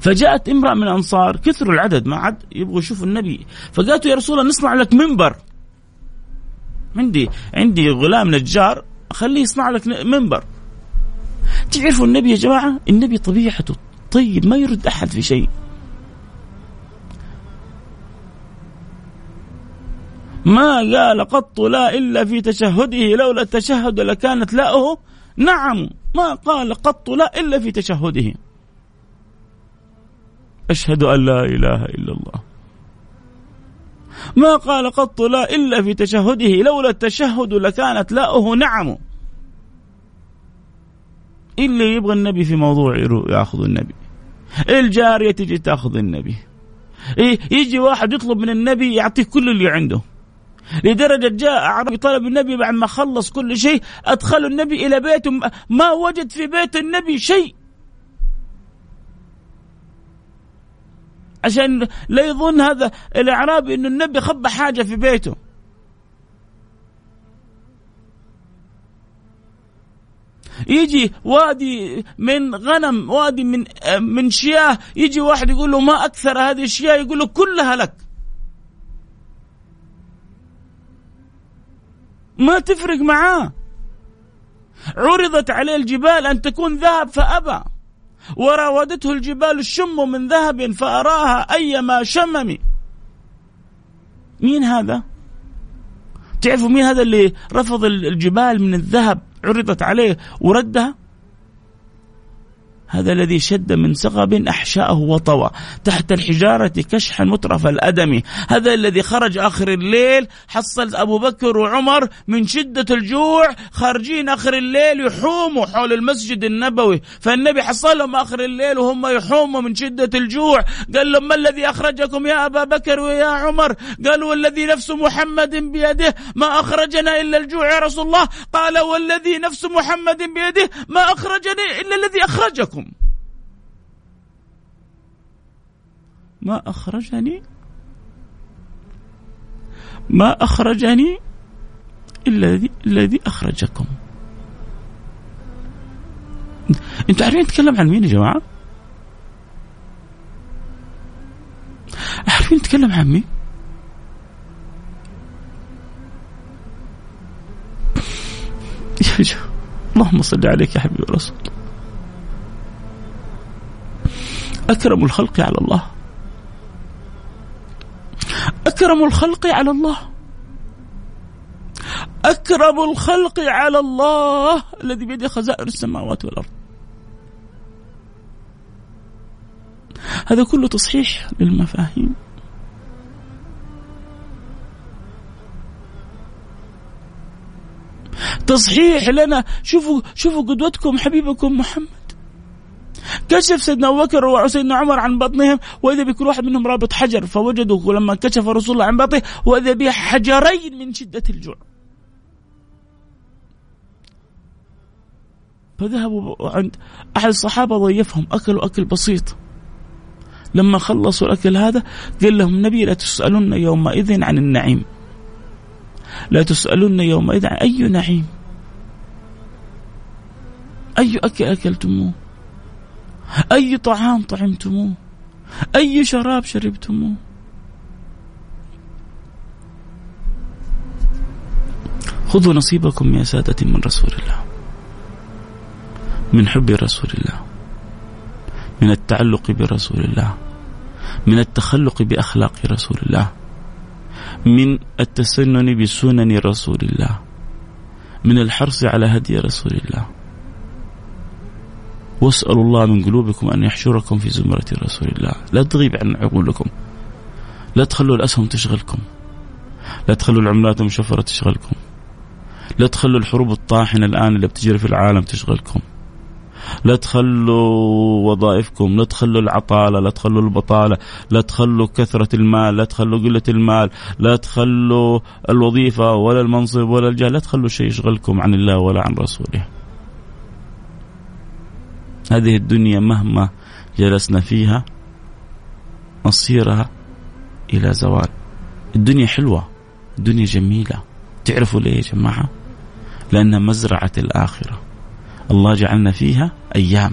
فجاءت امرأة من الأنصار كثروا العدد ما عاد يبغوا يشوفوا النبي. فقالت يا رسول الله نصنع لك منبر. عندي عندي غلام نجار خليه يصنع لك منبر. تعرفوا النبي يا جماعة؟ النبي طبيعته طيب ما يرد أحد في شيء. ما قال قط لا إلا في تشهده لولا التشهد لكانت لاؤه نعم ما قال قط لا إلا في تشهده. أشهد أن لا إله إلا الله. ما قال قط لا إلا في تشهده لولا التشهد لكانت لاؤه نعم. اللي يبغى النبي في موضوع يأخذ النبي. الجارية تجي تأخذ النبي. إيه يجي واحد يطلب من النبي يعطيه كل اللي عنده. لدرجة جاء أعرابي طلب النبي بعد ما خلص كل شيء أدخلوا النبي إلى بيته ما وجد في بيت النبي شيء. عشان لا يظن هذا الأعرابي أنه النبي خبى حاجة في بيته. يجي وادي من غنم وادي من من شياه يجي واحد يقول له ما أكثر هذه الشياه يقول له كلها لك. ما تفرق معاه. عرضت عليه الجبال أن تكون ذهب فأبى. وراودته الجبال الشم من ذهب فأراها أيما شمم مين هذا؟ تعرفوا مين هذا اللي رفض الجبال من الذهب عرضت عليه وردها؟ هذا الذي شد من سغب أحشاءه وطوى تحت الحجارة كشحا مترف الأدم. هذا الذي خرج آخر الليل حصل أبو بكر وعمر من شدة الجوع خارجين آخر الليل يحوموا حول المسجد النبوي. فالنبي حصلهم آخر الليل وهم يحوموا من شدة الجوع. قال لهم ما الذي أخرجكم يا أبا بكر ويا عمر؟ قالوا والذي نفس محمد بيده ما أخرجنا إلا الجوع يا رسول الله. قال والذي نفس محمد بيده ما أخرجني إلا الذي أخرجكم لكم ما أخرجني ما أخرجني الذي الذي أخرجكم أنتوا عارفين نتكلم عن مين يا جماعة؟ عارفين نتكلم عن مين؟ اللهم صل عليك يا حبيبي الرسول أكرم الخلق على الله أكرم الخلق على الله. أكرم الخلق على الله الذي بيده خزائن السماوات والأرض. هذا كله تصحيح للمفاهيم. تصحيح لنا. شوفوا شوفوا قدوتكم حبيبكم محمد. كشف سيدنا أبو بكر وسيدنا عمر عن بطنهم وإذا بكل واحد منهم رابط حجر فوجدوا لما كشف رسول الله عن بطنه وإذا به حجرين من شدة الجوع. فذهبوا عند أحد الصحابة ضيفهم اكلوا أكل بسيط. لما خلصوا الأكل هذا قال لهم النبي لا تسالون يومئذ عن النعيم. لا تسالون يومئذ عن أي نعيم. أي أكل أكلتموه؟ أي طعام طعمتموه؟ أي شراب شربتموه؟ خذوا نصيبكم يا سادتي من رسول الله. من حب رسول الله. من التعلق برسول الله. من التخلق بأخلاق رسول الله. من التسنن بسنن رسول الله. من الحرص على هدي رسول الله. واسألوا الله من قلوبكم أن يحشركم في زمرة رسول الله لا تغيب عن عقولكم لا تخلوا الأسهم تشغلكم لا تخلوا العملات المشفرة تشغلكم لا تخلوا الحروب الطاحنة الآن اللي بتجري في العالم تشغلكم لا تخلوا وظائفكم لا تخلوا العطالة لا تخلوا البطالة لا تخلوا كثرة المال لا تخلوا قلة المال لا تخلوا الوظيفة ولا المنصب ولا الجاه لا تخلوا شيء يشغلكم عن الله ولا عن رسوله هذه الدنيا مهما جلسنا فيها مصيرها إلى زوال. الدنيا حلوة دنيا جميلة. تعرفوا ليه يا جماعة؟ لأنها مزرعة الآخرة. الله جعلنا فيها أيام.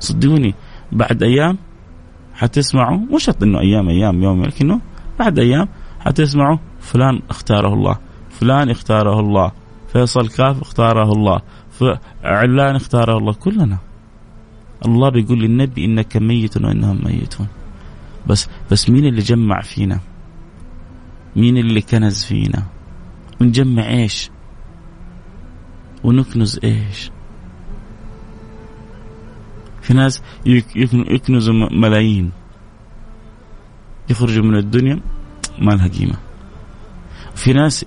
صدقوني بعد أيام حتسمعوا مش شرط إنه أيام أيام يوم لكنه بعد أيام حتسمعوا فلان اختاره الله فلان اختاره الله فيصل كاف اختاره الله. علان اختاره الله كلنا. الله بيقول للنبي إنك ميت وإنهم ميتون. بس بس مين اللي جمع فينا؟ مين اللي كنز فينا؟ ونجمع إيش؟ ونكنز إيش؟ في ناس يكنزوا ملايين. يخرجوا من الدنيا ما لها قيمة. في ناس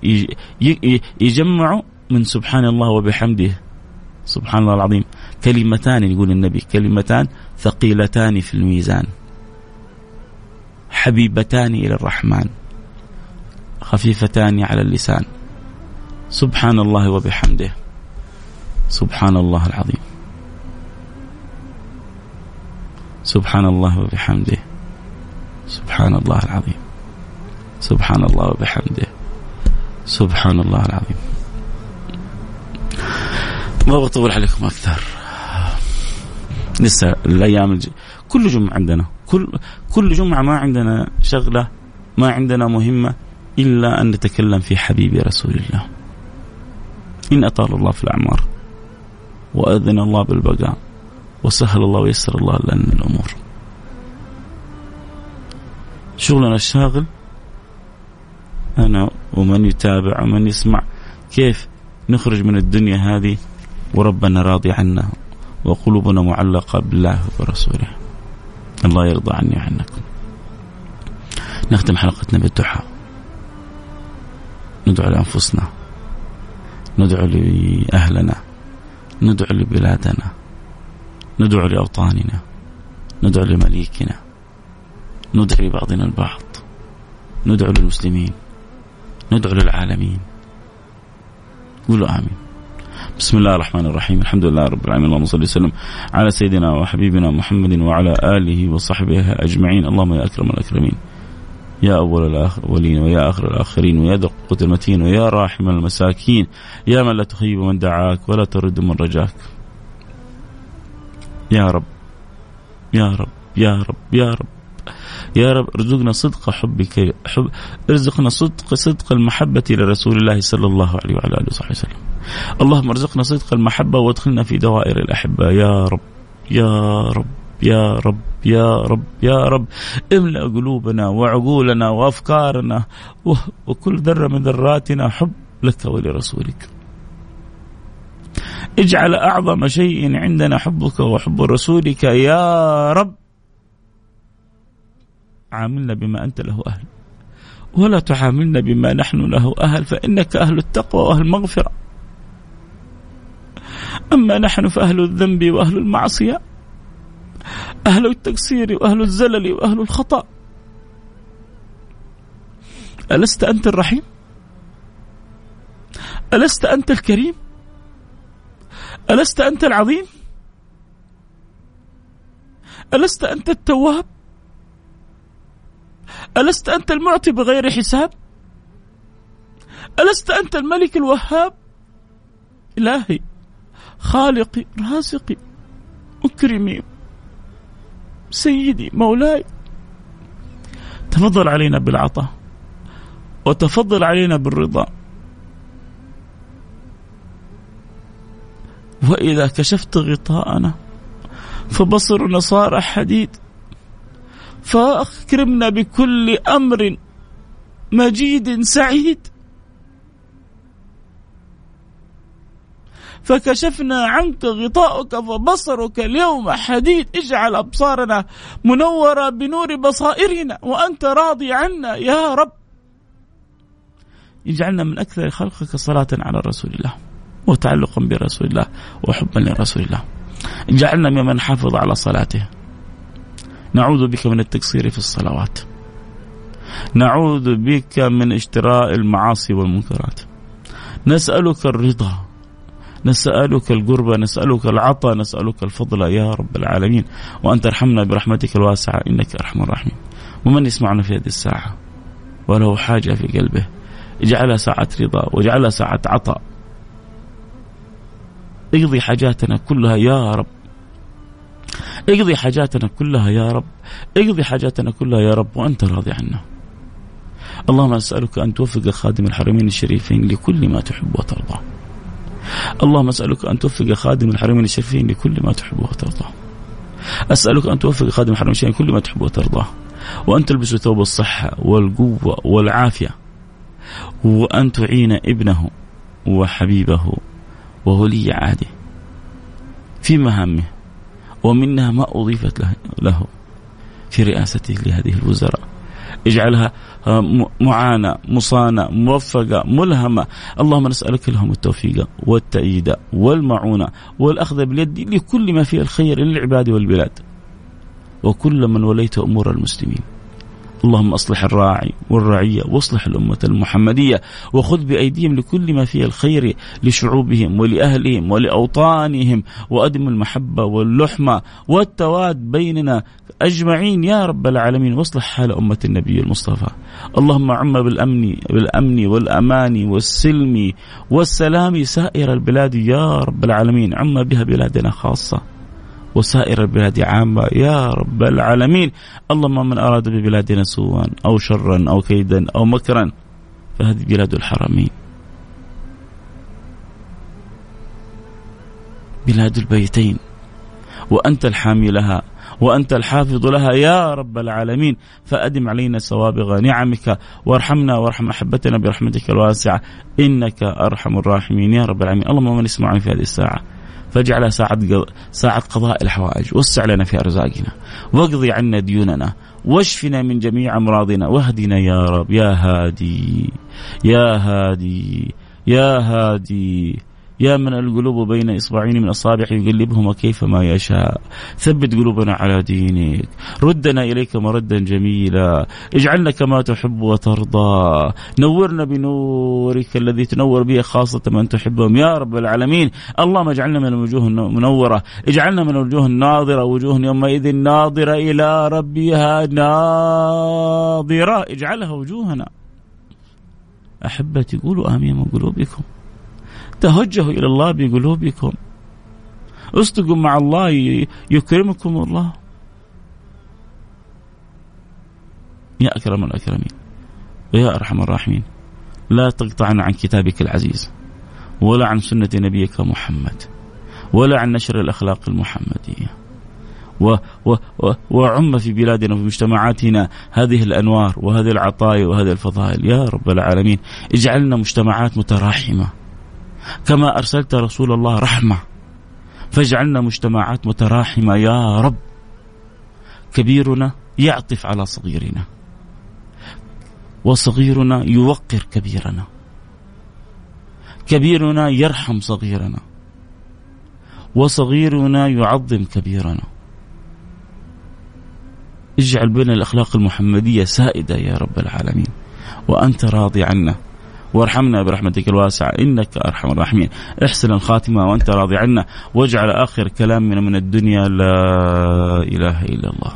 يجمعوا من سبحان الله وبحمده. سبحان الله العظيم. كلمتان يقول النبي كلمتان ثقيلتان في الميزان. حبيبتان إلى الرحمن. خفيفتان على اللسان. سبحان الله وبحمده. سبحان الله العظيم. سبحان الله وبحمده. سبحان الله العظيم. سبحان الله وبحمده. سبحان الله العظيم. ما بطول عليكم أكثر. لسه الأيام الج... كل جمعة عندنا كل كل جمعة ما عندنا شغلة ما عندنا مهمة إلا أن نتكلم في حبيب رسول الله. إن أطال الله في الأعمار وأذن الله بالبقاء وسهل الله ويسر الله لنا الأمور. شغلنا الشاغل أنا ومن يتابع ومن يسمع كيف نخرج من الدنيا هذه؟ وربنا راضي عنا وقلوبنا معلقة بالله ورسوله. الله يرضى عني وعنكم. نختم حلقتنا بالدعاء. ندعو لأنفسنا. ندعو لأهلنا. ندعو لبلادنا. ندعو لأوطاننا ندعو لمليكنا ندعو لبعضنا البعض ندعو للمسلمين ندعو للعالمين قولوا آمين بسم الله الرحمن الرحيم. الحمد لله رب العالمين. اللهم صل وسلم على سيدنا وحبيبنا محمد وعلى آله وصحبه أجمعين. اللهم يا أكرم الأكرمين يا أول الأولين ويا آخر الآخرين ويا ذا القوة المتين ويا راحم المساكين يا من لا تخيب من دعاك ولا ترد من رجاك. يا رب يا رب يا رب يا رب يا رب ارزقنا صدق حبك حب ارزقنا صدق صدق المحبة لرسول الله صلى الله عليه وعلى آله وصحبه وسلم. اللهم ارزقنا صدق المحبة وادخلنا في دوائر الأحبة. يا رب يا رب يا رب يا رب يا رب. املأ قلوبنا وعقولنا وأفكارنا وكل ذرة من ذراتنا حب لك ولرسولك. اجعل أعظم شيء عندنا حبك وحب رسولك. يا رب عاملنا بما أنت له أهل. ولا تعاملنا بما نحن له أهل فإنك أهل التقوى وأهل المغفرة. أما نحن فأهل الذنب وأهل المعصية أهل التقصير وأهل الزلل وأهل الخطأ. ألست أنت الرحيم؟ ألست أنت الكريم؟ ألست أنت العظيم؟ ألست أنت التواب؟ ألست أنت المعطي بغير حساب؟ ألست أنت الملك الوهاب؟ إلهي. خالقي رازقي أكرمي سيدي مولاي. تفضل علينا بالعطاء وتفضل علينا بالرضا. وإذا كشفت غطاءنا فبصرنا صار حديد. فأكرمنا بكل أمر مجيد سعيد. فكشفنا عنك غطاءك فبصرك اليوم حديد. اجعل أبصارنا منورة بنور بصائرنا وأنت راضي عنا يا رب. اجعلنا من أكثر خلقك صلاة على رسول الله وتعلقا برسول الله وحبا لرسول الله. جعلنا ممن حافظ على صلاته. نعوذ بك من التقصير في الصلوات. نعوذ بك من اشتراء المعاصي والمنكرات. نسألك الرضا نسألك القربة نسألك العطاء نسألك الفضل يا رب العالمين. وأن ترحمنا برحمتك الواسعة إنك أرحم الراحمين. ومن يسمعنا في هذه الساعة وله حاجة في قلبه اجعلها ساعة رضا واجعلها ساعة عطاء. اقضي حاجاتنا كلها يا رب. اقضي حاجاتنا كلها يا رب. اقضي حاجاتنا كلها يا رب وأنت راضي عنا. اللهم أسألك أن توفق خادم الحرمين الشريفين لكل ما تحب وترضى. اللهم أسألك أن توفق خادم الحرمين الشريفين لكل ما تحب وترضى أسألك أن توفق خادم الحرمين الشريفين لكل ما تحب وترضى وأن تلبس ثوب الصحة والقوة والعافية. وأن تعين ابنه وحبيبه وولي عهده. في مهامه. ومنها ما أضيفت له في رئاسته لهذه الوزراء. اجعلها آه، معانة مصانة موفقة ملهمة. اللهم نسألك لهم التوفيق والتأييد والمعونة والأخذ باليد لكل ما فيه الخير للعباد والبلاد. وكل من وليت أمور المسلمين. اللهم أصلح الراعي والرعية واصلح الأمة المحمدية وخذ بأيديهم لكل ما فيه الخير لشعوبهم ولأهلهم ولأوطانهم وأدم المحبة واللحمة والتواد بيننا أجمعين يا رب العالمين واصلح حال أمة النبي المصطفى. اللهم عم بالأمن بالأمن والأمان والسلم والسلام سائر البلاد يا رب العالمين، عم بها بلادنا خاصة. وسائر البلاد عامة. يا رب العالمين. اللهم من أراد ببلادنا سوءا أو شرا أو كيدا أو مكرا فهذه بلاد الحرمين. بلاد البيتين. وأنت الحامي لها. وأنت الحافظ لها. يا رب العالمين. فأدم علينا سوابغ نعمك. وارحمنا وارحم أحبتنا برحمتك الواسعة. إنك أرحم الراحمين. يا رب العالمين. اللهم من يسمعني في هذه الساعة. فاجعلها ساعة ساعة قضاء الحوائج. وسع لنا في أرزاقنا. واقضي عنا ديوننا. واشفنا من جميع أمراضنا. واهدنا يا رب. يا هادي. يا هادي. يا هادي. يا من القلوب بين إصبعين من أصابعه يقلبهما كيفما يشاء. ثبت قلوبنا على دينك. ردنا إليك مردا جميلا. اجعلنا كما تحب وترضى. نورنا بنورك الذي تنور به خاصة من تحبهم. يا رب العالمين. اللهم اجعلنا من الوجوه المنورة اجعلنا من الوجوه الناظرة. وجوه يومئذ ناظرة إلى ربها ناظرة. اجعلها وجوهنا. أحبتي قولوا آمين من قلوبكم توجهوا إلى الله بقلوبكم. اصدقوا مع الله يكرمكم الله. يا أكرم الأكرمين ويا أرحم الراحمين لا تقطعنا عن كتابك العزيز ولا عن سنة نبيك محمد ولا عن نشر الأخلاق المحمدية. و و و وعم في بلادنا وفي مجتمعاتنا هذه الأنوار وهذه العطايا وهذه الفضائل. يا رب العالمين اجعلنا مجتمعات متراحمة. كما أرسلت رسول الله رحمة. فاجعلنا مجتمعات متراحمة يا رب. كبيرنا يعطف على صغيرنا. وصغيرنا يوقر كبيرنا. كبيرنا يرحم صغيرنا. وصغيرنا يعظم كبيرنا. اجعل بنا الأخلاق المحمدية سائدة يا رب العالمين. وأنت راضي عنا. وارحمنا برحمتك الواسعة. إنك أرحم الراحمين. احسن الخاتمة وأنت راضي عنا. واجعل آخر كلامنا من الدنيا لا إله إلا الله.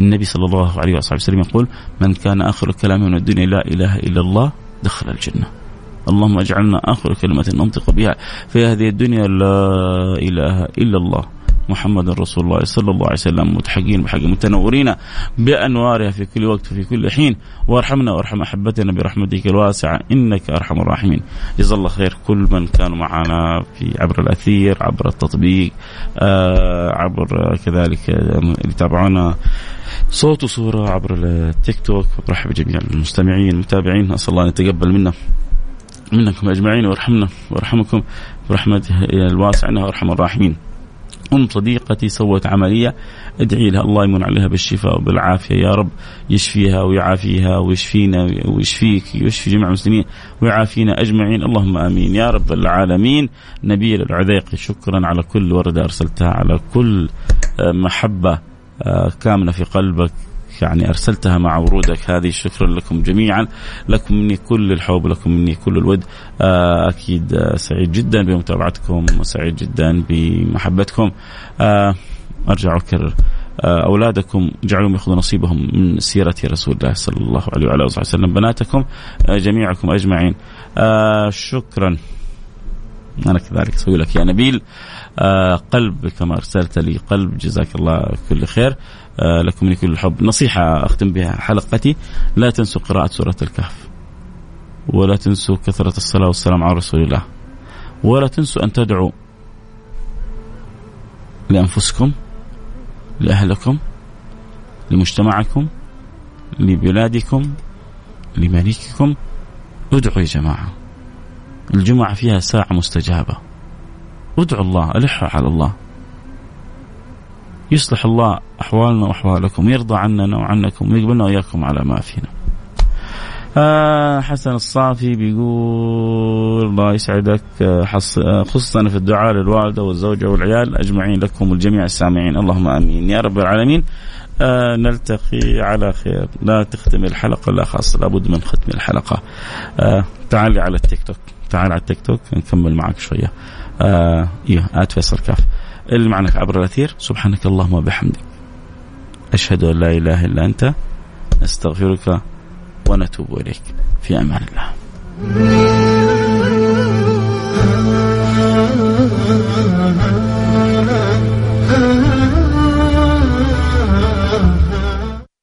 النبي صلى الله عليه وصحبه وسلم يقول من كان آخر كلامه من الدنيا لا إله إلا الله دخل الجنة. اللهم اجعلنا آخر كلمة ننطق بها في هذه الدنيا لا إله إلا الله. محمد رسول الله صلى الله عليه وسلم متحقين بحق متنورين بأنوارها في كل وقت وفي كل حين وارحمنا وارحم أحبتنا برحمتك الواسعة إنك أرحم الراحمين. جزا الله خير كل من كانوا معنا في عبر الأثير عبر التطبيق آه عبر كذلك اللي يتابعونا صوت وصورة عبر التيك توك برحب جميع المستمعين المتابعين أسأل الله أن يتقبل منا منكم أجمعين ويرحمنا ويرحمكم برحمته الواسعة إنه أرحم الراحمين. أم صديقتي سوت عملية ادعي لها الله يمن عليها بالشفاء وبالعافية يا رب يشفيها ويعافيها ويشفينا ويشفيك ويشفي جميع المسلمين ويعافينا أجمعين. اللهم آمين. يا رب العالمين. نبيل العذيقي شكرا على كل ورده أرسلتها على كل محبة آه، كامنه في قلبك. يعني أرسلتها مع ورودك. هذه شكرا لكم جميعا. لكم مني كل الحب لكم مني كل الود. آه، أكيد آه، سعيد جدا بمتابعتكم وسعيد جدا بمحبتكم. آه، أرجع أكرر. آه، أولادكم جعلهم يأخذوا نصيبهم من سيرة رسول الله صلى الله عليه وعلى آله وسلم. بناتكم جميعكم أجمعين. آه، شكرا. أنا كذلك أسوي لك يا نبيل. قلب كما أرسلت لي قلب. جزاك الله كل خير. لكم من كل الحب نصيحة أختم بها حلقتي لا تنسوا قراءة سورة الكهف ولا تنسوا كثرة الصلاة والسلام على رسول الله ولا تنسوا أن تدعوا لأنفسكم لأهلكم لمجتمعكم لبلادكم لمليككم. ادعوا يا جماعة. الجمعة فيها ساعة مستجابة. ادعوا الله ألحوا على الله. يصلح الله أحوالنا وأحوالكم يرضى عننا وعنكم ويقبلنا وإياكم على ما فينا. آه حسن الصافي بيقول الله يسعدك آه، آه، خصوصا في الدعاء للوالدة والزوجة والعيال أجمعين لكم والجميع السامعين اللهم آمين. يا رب العالمين آه نلتقي على خير. لا تختم الحلقة لا خاص لابد من ختم الحلقة. آه تعالي على التيك توك تعال على التيك توك نكمل معك شوية. آه إيوه آت فيصل كاف. اللي معنا عبر الأثير. سبحانك اللهم وبحمدك. أشهد أن لا إله إلا أنت. استغفرك ونتوب إليك. في أمان الله.